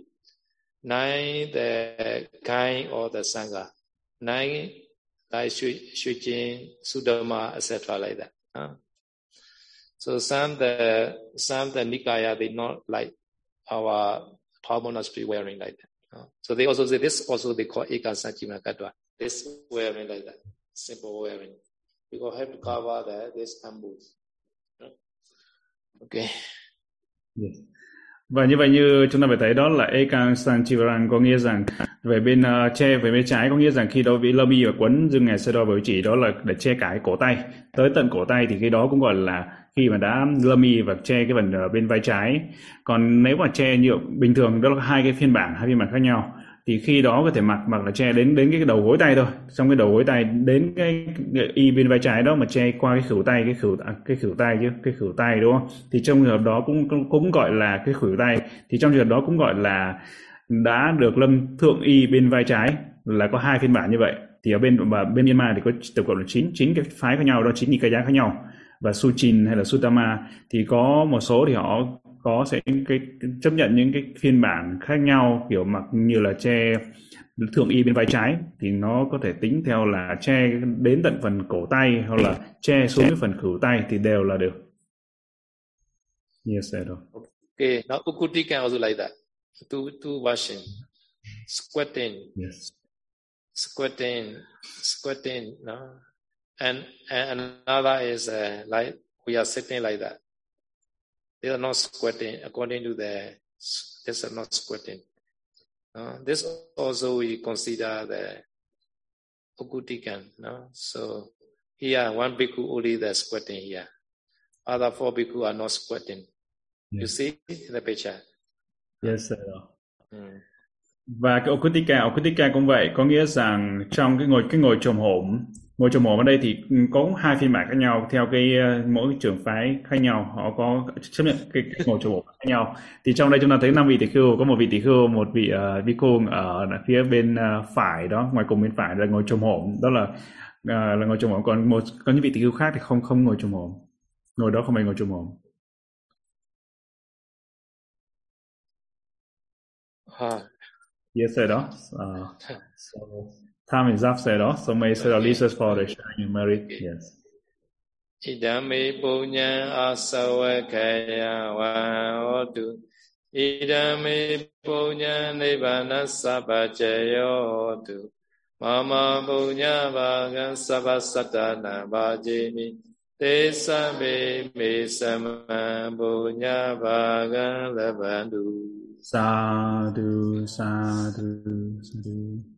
nine the kind or the Sangha, nine like Shui, Shuijin, Sudama, etc. like that. Huh? So some the some the Nikaya they not like our Tao monastery wearing like that. Uh, so they also say this also they call Ekasanchima Katwa. This wearing like that, simple wearing. Because have to cover the this ambush. Ok. Yeah. Và như vậy như chúng ta phải thấy đó là Ekang Sanchivaran có nghĩa rằng về bên uh, che về bên trái có nghĩa rằng khi đó vị lơ mi và quấn dương ngày sơ đo với chỉ đó là để che cái cổ tay. Tới tận cổ tay thì khi đó cũng gọi là khi mà đã lơ mi và che cái phần uh, bên vai trái. Còn nếu mà che như bình thường đó là hai cái phiên bản hai phiên bản khác nhau thì khi đó có thể mặc mặc là che đến đến cái đầu gối tay thôi. Xong cái đầu gối tay đến cái, y bên vai trái đó mà che qua cái khử tay cái khử à, cái khử tay chứ cái khử tay đúng không? Thì trong trường hợp đó cũng cũng, cũng gọi là cái khử tay. Thì trong trường hợp đó cũng gọi là đã được lâm thượng y bên vai trái là có hai phiên bản như vậy. Thì ở bên và bên Myanmar thì có tổng cộng là chín chín cái phái khác nhau đó chín cái giá khác nhau. Và Suchin hay là Sutama thì có một số thì họ có sẽ cái chấp nhận những cái phiên bản khác nhau kiểu mặc như là che thượng y bên vai trái thì nó có thể tính theo là che đến tận phần cổ tay hoặc là che xuống cái phần khửu tay thì đều là được. Yes, sir. Okay, now Ukutika also like that. Two two version. Squatting. Yes. Squatting. Squatting. No. And, and another is uh, like we are sitting like that. They are not squatting according to the. This are not squatting. Uh, this also we consider the Okutikan. No? So here one bhikkhu only the squatting here. Other four bhikkhu are not squatting. You see the picture? Yes, sir. Mm. Và cái Okutika, Okutika cũng vậy, có nghĩa rằng trong cái ngồi cái ngồi trồm hổm, ngồi trồm hổm ở đây thì có hai phiên bản khác nhau theo cái uh, mỗi trường phái khác nhau, họ có chấp nhận cái, cái ngồi trồm hổm khác nhau. Thì trong đây chúng ta thấy năm vị tỷ khưu, có một vị tỷ khưu, một vị uh, vi khưu ở phía bên uh, phải đó, ngoài cùng bên phải là ngồi trồm hổm, đó là uh, là ngồi trồm hổm, còn một có những vị tỷ khưu khác thì không không ngồi trồm hổm, ngồi đó không phải ngồi trồm hổm. Ha. Yes, sir. Uh, so Time is up, Sero. Oh? So may Sero okay. leads us for the shining merit. Yes. Idami punya asawa kaya wa odu. Idami punya nibbana sabajayo odu. Mama punya bhaga sabasatana bhajimi. Te sabe me sama punya bhaga labandu. Sadhu, sadhu, sadhu.